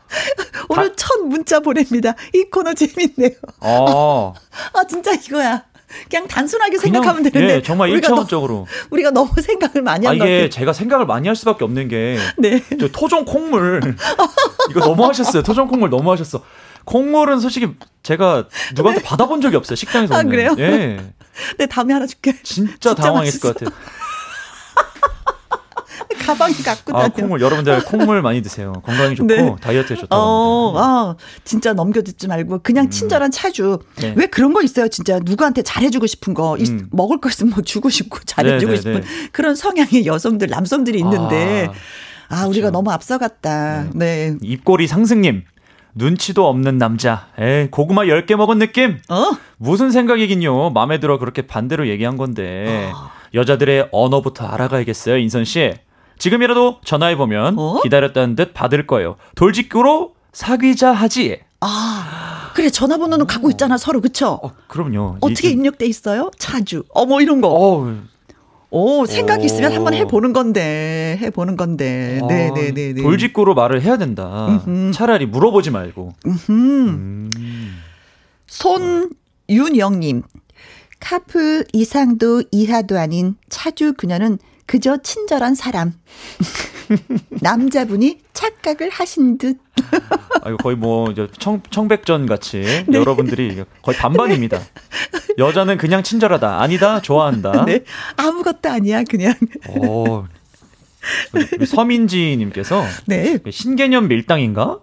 Speaker 1: 오늘 첫 문자 보냅니다. 이 코너 재밌네요.
Speaker 5: 아.
Speaker 1: 아, 진짜 이거야. 그냥 단순하게
Speaker 5: 그냥,
Speaker 1: 생각하면 되는데.
Speaker 5: 예, 정말
Speaker 1: 우리가
Speaker 5: 일차원적으로.
Speaker 1: 너무, 우리가 너무 생각을 많이 아한것
Speaker 5: 이게. 제가 생각을 많이 할 수밖에 없는 게
Speaker 1: 네.
Speaker 5: 저 토종 콩물 이거 너무 하셨어요. 토종 콩물 너무 하셨어. 콩물은 솔직히 제가 누구한테 받아본 적이 없어요. 식당에서.
Speaker 1: 네. 아, 그래요?
Speaker 5: 예.
Speaker 1: 네, 다음에 하나 줄게.
Speaker 5: 진짜,
Speaker 1: 진짜
Speaker 5: 당황했을
Speaker 1: 맛있어.
Speaker 5: 것 같아요.
Speaker 1: 가방에 갖고 다녀.
Speaker 5: 아, 콩물 여러분들 콩물 많이 드세요. 건강에 좋고
Speaker 1: 네.
Speaker 5: 다이어트에 좋다고
Speaker 1: 어. 아, 진짜 넘겨듣지 말고 그냥 친절한 차주.
Speaker 5: 네.
Speaker 1: 왜 그런 거 있어요? 진짜 누구한테 잘해주고 싶은 거, 이-
Speaker 5: 음.
Speaker 1: 먹을 거 있으면 뭐 주고 싶고 잘해주고
Speaker 5: 네, 네,
Speaker 1: 싶은
Speaker 5: 네.
Speaker 1: 그런 성향의 여성들, 남성들이 있는데, 아, 우리가 너무 앞서갔다. 네.
Speaker 5: 입꼬리 상승님. 눈치도 없는 남자. 에 고구마 10개 먹은 느낌?
Speaker 1: 어?
Speaker 5: 무슨 생각이긴요. 마음에 들어 그렇게 반대로 얘기한 건데. 여자들의 언어부터 알아가야겠어요, 인선 씨. 지금이라도 전화해보면
Speaker 1: 어?
Speaker 5: 기다렸다는 듯 받을 거예요. 돌직구로 사귀자 하지.
Speaker 1: 아, 그래, 전화번호는 갖고 있잖아, 서로, 그쵸?
Speaker 5: 어, 그럼요.
Speaker 1: 어떻게
Speaker 5: 이-
Speaker 1: 입력돼 있어요? 차주. 어머, 이런 거.
Speaker 5: 어우,
Speaker 1: 오, 생각
Speaker 5: 오.
Speaker 1: 있으면 한번 해보는 건데, 해보는 건데.
Speaker 5: 아,
Speaker 1: 네네네.
Speaker 5: 돌직구로 말을 해야 된다. 차라리 물어보지 말고. 음.
Speaker 1: 손윤영님, 카풀 이상도 이하도 아닌 차주 그녀는 그저 친절한 사람. 남자분이 착각을 하신 듯.
Speaker 5: 아, 거의 뭐 청, 청백전 같이
Speaker 1: 네.
Speaker 5: 여러분들이 거의 반반입니다. 여자는 그냥 친절하다. 아니다. 좋아한다.
Speaker 1: 네. 아무것도 아니야, 그냥.
Speaker 5: 어. 우리 서민지님께서
Speaker 1: 네.
Speaker 5: 신개념 밀당인가?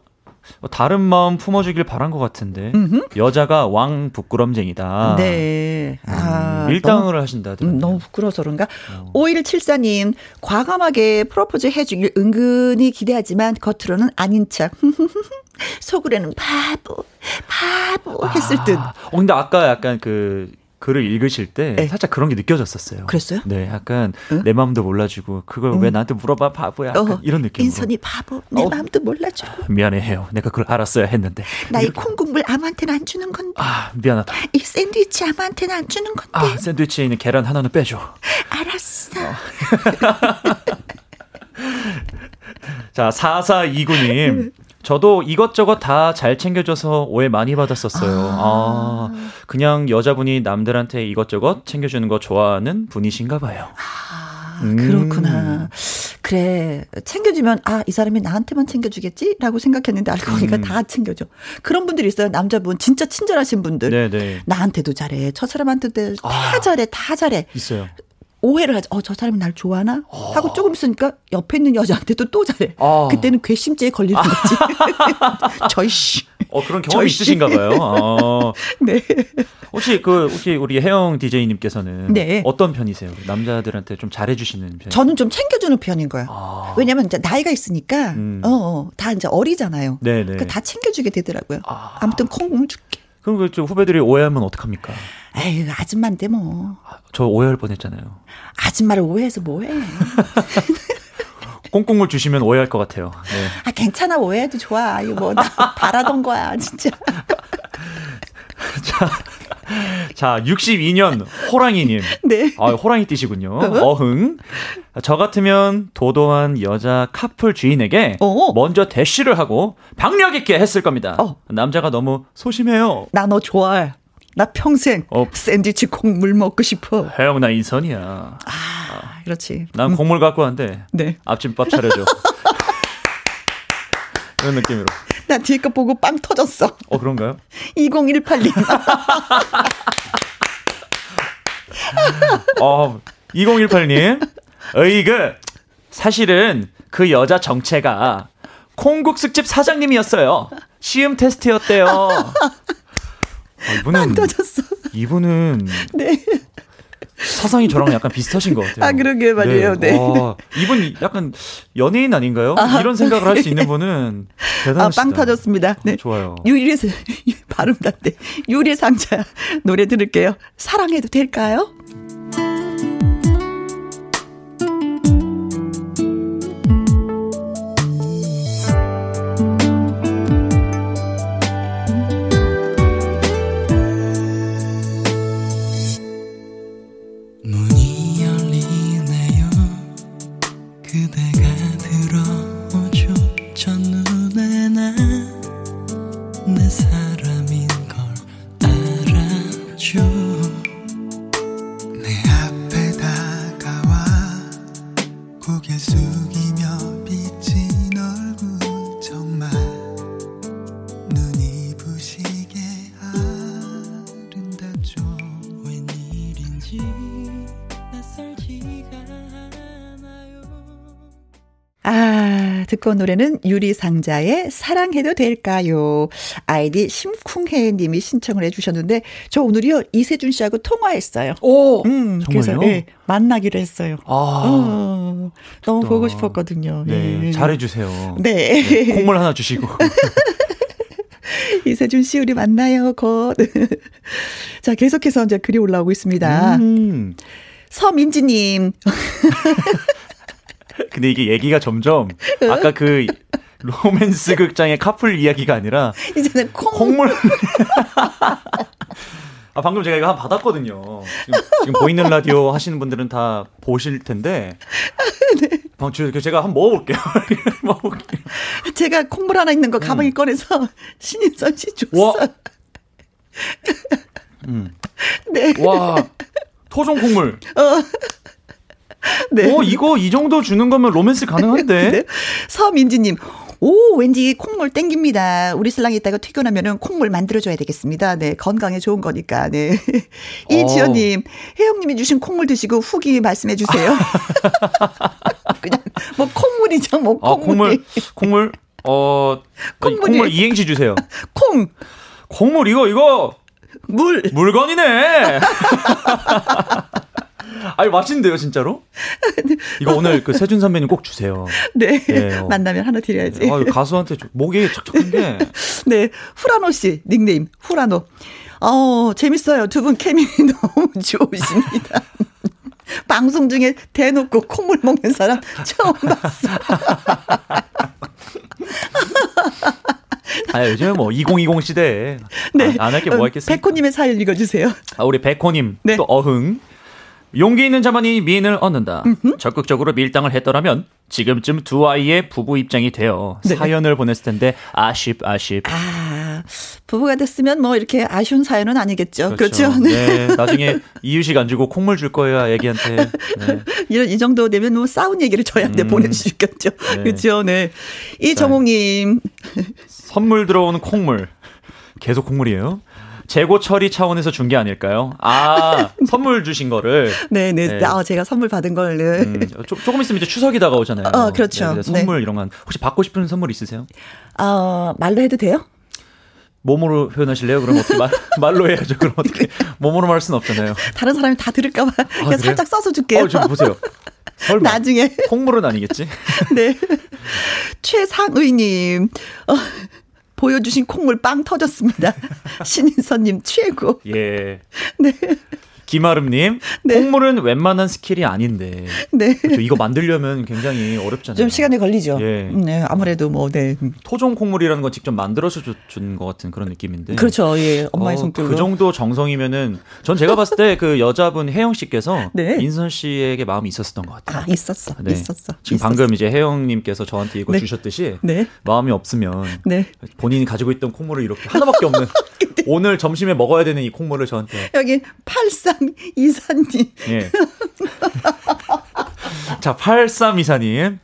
Speaker 5: 뭐 다른 마음 품어주길 바란 것 같은데 여자가 왕 부끄럼쟁이다.
Speaker 1: 네. 아,
Speaker 5: 음, 밀당을 하신다더라고요.
Speaker 1: 음, 너무 부끄러워서 그런가?
Speaker 5: 어.
Speaker 1: 5174님, 과감하게 프로포즈 해주길 은근히 기대하지만 겉으로는 아닌 척. 속으로는 바보, 바보 했을 듯.
Speaker 5: 아, 어, 근데 아까 약간 그 글을 읽으실 때 네. 살짝 그런 게 느껴졌었어요.
Speaker 1: 그랬어요?
Speaker 5: 네, 약간 응? 내 마음도 몰라주고 그걸 응. 왜 나한테 물어봐 바보야. 어, 이런 느낌.
Speaker 1: 인선이 바보, 내 어. 마음도 몰라주고.
Speaker 5: 미안해 해요. 내가 그걸 알았어야 했는데.
Speaker 1: 나이 콩국물 아무한테는 안 주는 건데.
Speaker 5: 아 미안하다.
Speaker 1: 이 샌드위치 아무한테는 안 주는 건데.
Speaker 5: 아 샌드위치에 있는 계란 하나는 빼줘.
Speaker 1: 알았어. 어.
Speaker 5: 자 4429님 저도 이것저것 다 잘 챙겨줘서 오해 많이 받았었어요. 아. 아. 그냥 여자분이 남들한테 이것저것 챙겨주는 거 좋아하는 분이신가 봐요.
Speaker 1: 아, 그렇구나. 음. 그래. 챙겨주면, 아, 이 사람이 나한테만 챙겨주겠지? 라고 생각했는데 알고 보니까 음. 다 챙겨줘. 그런 분들이 있어요. 남자분. 진짜 친절하신 분들. 네네. 나한테도 잘해. 저 사람한테도 다 아. 잘해. 다 잘해.
Speaker 5: 있어요.
Speaker 1: 오해를 하죠. 어, 저 사람이 날 좋아하나? 하고 조금 있으니까 옆에 있는 여자한테도 또 잘해. 어. 그때는 괘씸죄에 걸리는 거지. 저이씨.
Speaker 5: 어, 그런 경험 있으신가 봐요. 어.
Speaker 1: 네.
Speaker 5: 혹시 그, 혹시 우리 혜영 DJ님께서는 네. 어떤 편이세요? 남자들한테 좀 잘해주시는 편?
Speaker 1: 저는 좀 챙겨주는 편인 거예요. 아. 왜냐면 이제 나이가 있으니까, 음. 어, 어, 다 이제 어리잖아요. 네네. 그러니까 다 챙겨주게 되더라고요. 아. 아무튼 콩 줄게.
Speaker 5: 그럼 그 후배들이 오해하면 어떡합니까?
Speaker 1: 에이, 아줌마인데 뭐.
Speaker 5: 저 오해할 뻔했잖아요.
Speaker 1: 아줌마를 오해해서 뭐해?
Speaker 5: 꽁꽁을 주시면 오해할 것 같아요. 네.
Speaker 1: 아 괜찮아 오해해도 좋아. 이거 뭐 바라던 거야 진짜.
Speaker 5: 자, 자 62년 호랑이님.
Speaker 1: 네.
Speaker 5: 아 호랑이 띠시군요. 어흥. 저 같으면 도도한 여자 카풀 주인에게 어 먼저 대쉬를 하고 박력 있게 했을 겁니다. 어. 남자가 너무 소심해요.
Speaker 1: 나 너 좋아해. 나 평생 어. 샌드위치 콩물 먹고 싶어.
Speaker 5: 혜영 나 인선이야.
Speaker 1: 아, 그렇지.
Speaker 5: 난 음. 콩물 갖고 왔는데 네. 앞집밥 차려줘. 그런 느낌으로.
Speaker 1: 나 뒤에 거 보고 빵 터졌어.
Speaker 5: 어 그런가요?
Speaker 1: 2018님.
Speaker 5: 어 2018님. 어이그 사실은 그 여자 정체가 콩국수집 사장님이었어요. 시음 테스트였대요.
Speaker 1: 아, 이분은 터졌어.
Speaker 5: 이분은 네. 사상이 저랑 약간 비슷하신 것 같아요.
Speaker 1: 아, 그러게 말이에요. 네. 네. 와,
Speaker 5: 이분 약간 연예인 아닌가요? 아, 이런 생각을 할수 있는 분은 대단하시다.
Speaker 1: 아, 빵 터졌습니다. 네.
Speaker 5: 어, 좋아요.
Speaker 1: 유리의 발음 났대. 유리의 상자 노래 들을게요. 사랑해도 될까요? 듣고 노래는 유리상자의 사랑해도 될까요? 아이디 심쿵해 님이 신청을 해주셨는데, 저 오늘이요, 이세준 씨하고 통화했어요.
Speaker 5: 오! 음, 정말요? 그래서, 네,
Speaker 1: 만나기로 했어요. 아. 어, 너무 보고 싶었거든요.
Speaker 5: 네. 네. 잘해주세요.
Speaker 1: 네. 네.
Speaker 5: 콩물 하나 주시고.
Speaker 1: 이세준 씨, 우리 만나요, 곧. 자, 계속해서 이제 글이 올라오고 있습니다. 음. 서민지님.
Speaker 5: 근데 이게 얘기가 점점 아까 그 로맨스 극장의 카풀 이야기가 아니라
Speaker 1: 이제는 콩.
Speaker 5: 콩물 아 방금 제가 이거 한 받았거든요. 지금, 지금 보이는 라디오 하시는 분들은 다 보실 텐데. 네. 방금 제가 한번 먹어볼게요. 먹어볼게요.
Speaker 1: 제가 콩물 하나 있는 거 가방에 음. 꺼내서 신인선 씨 줬어. 와.
Speaker 5: 음. 네. 와. 토종 콩물. 어. 네. 어, 이거 이 정도 주는 거면 로맨스 가능한데? 네.
Speaker 1: 서민지님, 오, 왠지 콩물 땡깁니다. 우리 신랑이 있다가 퇴근하면은 콩물 만들어줘야 되겠습니다. 네, 건강에 좋은 거니까. 네. 이지연님, 혜영님이 주신 콩물 드시고 후기 말씀해 주세요. 그냥, 뭐, 콩물이죠, 뭐, 콩물. 아,
Speaker 5: 콩물, 콩물, 어, 콩물이. 콩물 이행시 주세요.
Speaker 1: 콩.
Speaker 5: 콩물, 이거, 이거.
Speaker 1: 물.
Speaker 5: 물건이네. 아니 맛있는데요, 진짜로? 이거 오늘 그 세준 선배님 꼭 주세요.
Speaker 1: 네. 네 어. 만나면 하나 드려야지.
Speaker 5: 아, 가수한테 목에 척척한 게.
Speaker 1: 네. 후라노 씨 닉네임 후라노. 어, 재밌어요. 두 분 케미 너무 좋으십니다. 방송 중에 대놓고 콧물 먹는 사람 처음 봤어.
Speaker 5: 아, 요즘에 뭐 2020 시대에 네. 안 할 게 뭐가 있겠습니까?
Speaker 1: 백호님의 사연 읽어주세요.
Speaker 5: 아, 우리 백호님 네. 또 어흥. 용기 있는 자만이 미인을 얻는다. 음흠. 적극적으로 밀당을 했더라면 지금쯤 두 아이의 부부 입장이 되어 네. 사연을 보냈을 텐데 아쉽 아쉽.
Speaker 1: 아 부부가 됐으면 뭐 이렇게 아쉬운 사연은 아니겠죠. 그렇죠. 그렇죠?
Speaker 5: 네. 네. 나중에 이유식 안 주고 콩물 줄 거야 애기한테. 네.
Speaker 1: 이런 이 정도 되면 뭐 싸운 얘기를 저희한테 음. 보내주시겠죠. 네. 그렇죠. 네. 이정옥님
Speaker 5: 선물 들어오는 콩물 계속 콩물이에요. 재고 처리 차원에서 준 게 아닐까요? 아, 선물 주신 거를.
Speaker 1: 네네. 네. 아, 제가 선물 받은 걸. 네. 음,
Speaker 5: 조, 금 있으면 이제 추석이 다가오잖아요.
Speaker 1: 어, 그렇죠.
Speaker 5: 네, 선물 네. 이런 건 혹시 받고 싶은 선물 있으세요?
Speaker 1: 어, 말로 해도 돼요?
Speaker 5: 몸으로 표현하실래요? 그럼 어떻게 말, 말로 해야죠. 그럼 어떻게 몸으로 말할 수는 없잖아요.
Speaker 1: 다른 사람이 다 들을까봐 아, 그냥 살짝 써서 줄게요.
Speaker 5: 어, 좀 보세요. 설마.
Speaker 1: 나중에.
Speaker 5: 콩물은 아니겠지?
Speaker 1: 네. 최상의님. 어, 보여주신 콩물 빵 터졌습니다. 신인선님 최고.
Speaker 5: 예. 네. 김아름님, 네. 콩물은 웬만한 스킬이 아닌데. 네. 그렇죠. 이거 만들려면 굉장히 어렵잖아요.
Speaker 1: 좀 시간이 걸리죠. 예. 네, 아무래도 뭐, 네.
Speaker 5: 토종 콩물이라는 건 직접 만들어서 준 것 같은 그런 느낌인데.
Speaker 1: 그렇죠. 예. 엄마의 어, 성격으로.
Speaker 5: 그 정도 정성이면은, 전 제가 봤을 때 그 여자분 혜영 씨께서 네. 인선 씨에게 마음이 있었던 것 같아요.
Speaker 1: 아, 있었어. 네. 있었어.
Speaker 5: 지금
Speaker 1: 있었어.
Speaker 5: 방금 이제 혜영님께서 저한테 이거 네. 주셨듯이. 네. 마음이 없으면. 네. 본인이 가지고 있던 콩물을 이렇게 하나밖에 없는. 오늘 점심에 먹어야 되는 이 콩물을 저한테.
Speaker 1: 여기 83 이사님. 예.
Speaker 5: 자, 83 이사님.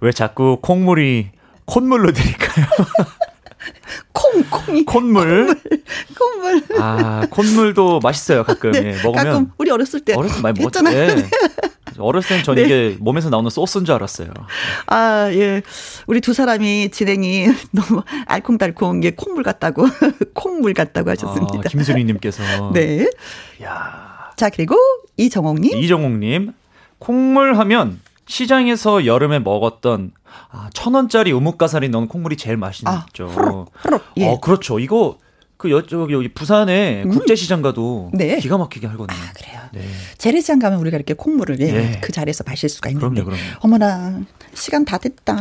Speaker 5: 왜 자꾸 콩물이 콧물로 드릴까요?
Speaker 1: 콩, 콩이.
Speaker 5: 콧물.
Speaker 1: 콩물.
Speaker 5: 아, 콧물도 맛있어요, 가끔. 네, 예, 먹으면. 가끔
Speaker 1: 우리 어렸을 때.
Speaker 5: 어렸을 때 많이 먹었잖아요. 예. 어렸을 땐전 네. 이게 몸에서 나오는 소스인 줄 알았어요.
Speaker 1: 아, 예. 우리 두 사람이 진행이 너무 알콩달콩 게 콩물 같다고, 콩물 같다고 하셨습니다.
Speaker 5: 아, 김수리님께서.
Speaker 1: 네. 야 자, 그리고 이정옥님.
Speaker 5: 이정옥님. 콩물 하면 시장에서 여름에 먹었던 아, 천 원짜리 우뭇가사리 넣은 콩물이 제일 맛있죠. 아, 호록, 호록. 예. 어, 그렇죠. 이거 그 여, 저기 여기 부산에 음. 국제시장 가도 네. 기가 막히게 하거든요.
Speaker 1: 아, 그래요. 네. 재래시장 가면 우리가 이렇게 콩물을 예, 네. 그 자리에서 마실 수가 있는데. 그럼요, 그럼요. 어머나 시간 다 됐다.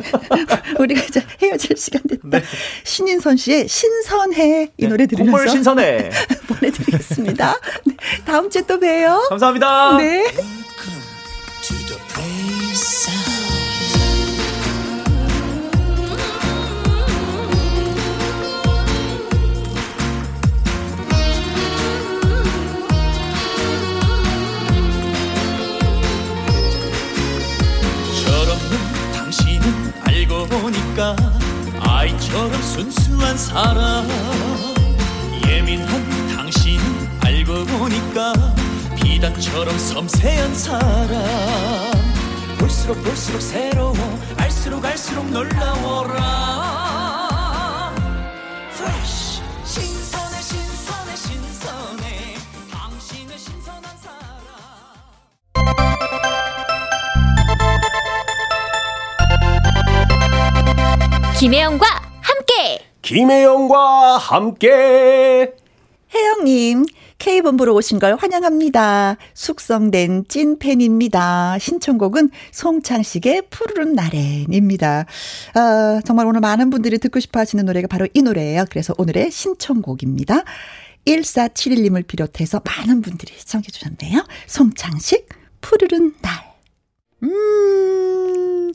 Speaker 1: 우리가 이제 헤어질 시간 됐다. 네. 신인선 씨의 신선해 이 네. 노래 들으면서
Speaker 5: 콩물 신선해
Speaker 1: 보내드리겠습니다. 네. 다음 주에 또 봬요.
Speaker 5: 감사합니다.
Speaker 1: 네.
Speaker 6: 보니까 아이처럼 순수한 사람. 예민한 당신은 알고 보니까 비단처럼 섬세한 사람. 볼수록 볼수록 새로워 알수록 알수록 놀라워라
Speaker 7: 김혜영과 함께.
Speaker 2: 김혜영과 함께.
Speaker 1: 혜영님, K본부로 오신 걸 환영합니다. 숙성된 찐팬입니다. 신청곡은 송창식의 푸르른 날엔입니다. 어, 정말 오늘 많은 분들이 듣고 싶어 하시는 노래가 바로 이 노래예요. 그래서 오늘의 신청곡입니다. 1471님을 비롯해서 많은 분들이 시청해 주셨네요. 송창식, 푸르른 날. 음,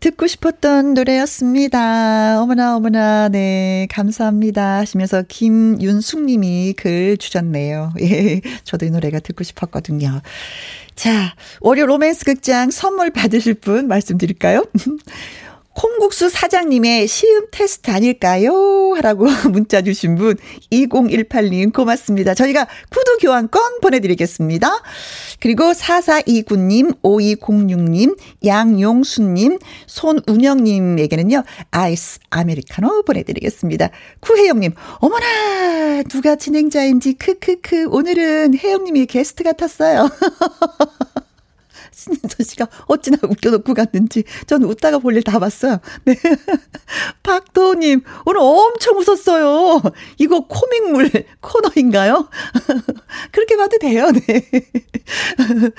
Speaker 1: 듣고 싶었던 노래였습니다. 어머나, 어머나, 네, 감사합니다. 하시면서 김윤숙 님이 글 주셨네요. 예, 저도 이 노래가 듣고 싶었거든요. 자, 월요 로맨스 극장 선물 받으실 분 말씀드릴까요? 콩국수 사장님의 시음 테스트 아닐까요? 하라고 문자 주신 분 2018님 고맙습니다. 저희가 구두 교환권 보내드리겠습니다. 그리고 4429님, 5206님, 양용수님, 손운영님에게는요, 아이스 아메리카노 보내드리겠습니다. 구혜영님, 어머나, 누가 진행자인지 크크크, 오늘은 혜영님이 게스트 같았어요. 신인선 씨가 어찌나 웃겨놓고 갔는지 저는 웃다가 볼 일 다 봤어요. 네. 박도님 오늘 엄청 웃었어요. 이거 코믹물 코너인가요? 그렇게 봐도 돼요. 네.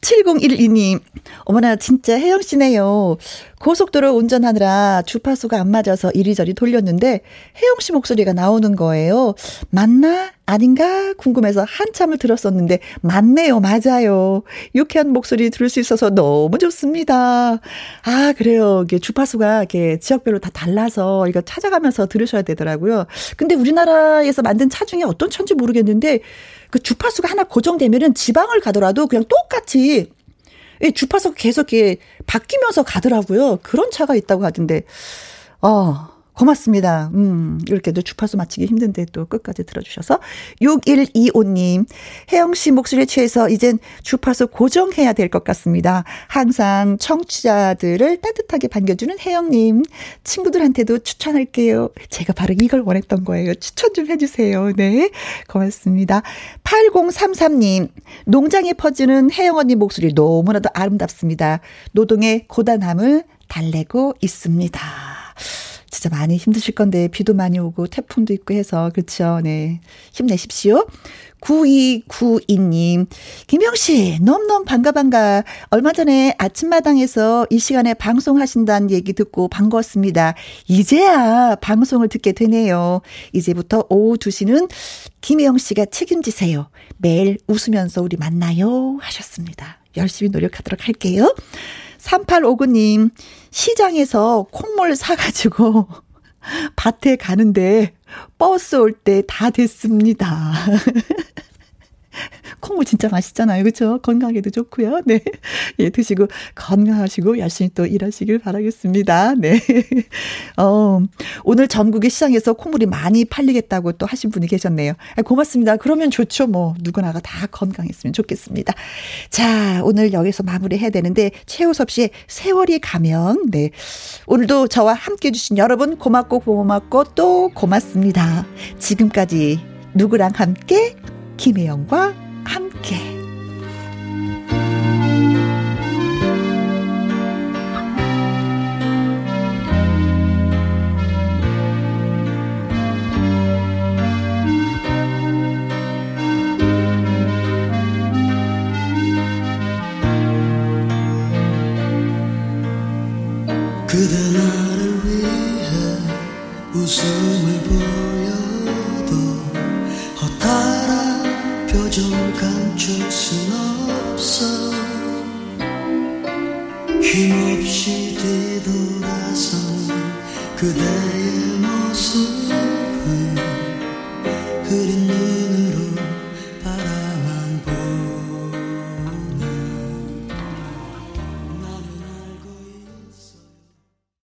Speaker 1: 7012님 어머나 진짜 혜영 씨네요. 고속도로 운전하느라 주파수가 안 맞아서 이리저리 돌렸는데 혜영 씨 목소리가 나오는 거예요. 맞나? 아닌가? 궁금해서 한참을 들었었는데 맞네요. 맞아요. 유쾌한 목소리 들을 수 있어서 너무 좋습니다. 아, 그래요. 이게 주파수가 이렇게 지역별로 다 달라서 이거 찾아가면서 들으셔야 되더라고요. 근데 우리나라에서 만든 차 중에 어떤 차인지 모르겠는데 그 주파수가 하나 고정되면은 지방을 가더라도 그냥 똑같이 주파수 계속 이렇게 바뀌면서 가더라고요. 그런 차가 있다고 하던데, 어, 고맙습니다. 음, 이렇게도 주파수 맞추기 힘든데 또 끝까지 들어주셔서. 6125님, 혜영 씨 목소리에 취해서 이젠 주파수 고정해야 될 것 같습니다. 항상 청취자들을 따뜻하게 반겨주는 혜영님. 친구들한테도 추천할게요. 제가 바로 이걸 원했던 거예요. 추천 좀 해주세요. 네. 고맙습니다. 8033님, 농장에 퍼지는 혜영 언니 목소리 너무나도 아름답습니다. 노동의 고단함을 달래고 있습니다. 진짜 많이 힘드실 건데 비도 많이 오고 태풍도 있고 해서 그렇죠. 네. 힘내십시오. 9292님, 김영씨, 너무너무 반가, 반가. 얼마 전에 아침마당에서 이 시간에 방송하신다는 얘기 듣고 반가웠습니다. 이제야 방송을 듣게 되네요. 이제부터 오후 2시는 김혜영씨가 책임지세요. 매일 웃으면서 우리 만나요. 하셨습니다. 열심히 노력하도록 할게요. 3859님, 시장에서 콩물 사가지고 밭에 가는데 버스 올 때 다 됐습니다. 콩물 진짜 맛있잖아요. 그렇죠? 건강에도 좋고요. 네. 예, 드시고 건강하시고 열심히 또 일하시길 바라겠습니다. 네. 어, 오늘 전국의 시장에서 콩물이 많이 팔리겠다고 또 하신 분이 계셨네요. 아, 고맙습니다. 그러면 좋죠. 뭐 누구나가 다 건강했으면 좋겠습니다. 자, 오늘 여기서 마무리해야 되는데 최호섭 씨의 세월이 가면 네. 오늘도 저와 함께 해 주신 여러분 고맙고 고맙고 또 고맙습니다. 지금까지 누구랑 함께 김혜영과 함께.
Speaker 8: 그대 나를 위해 웃음을 보 순 없어. 힘없이 뒤돌아선 그대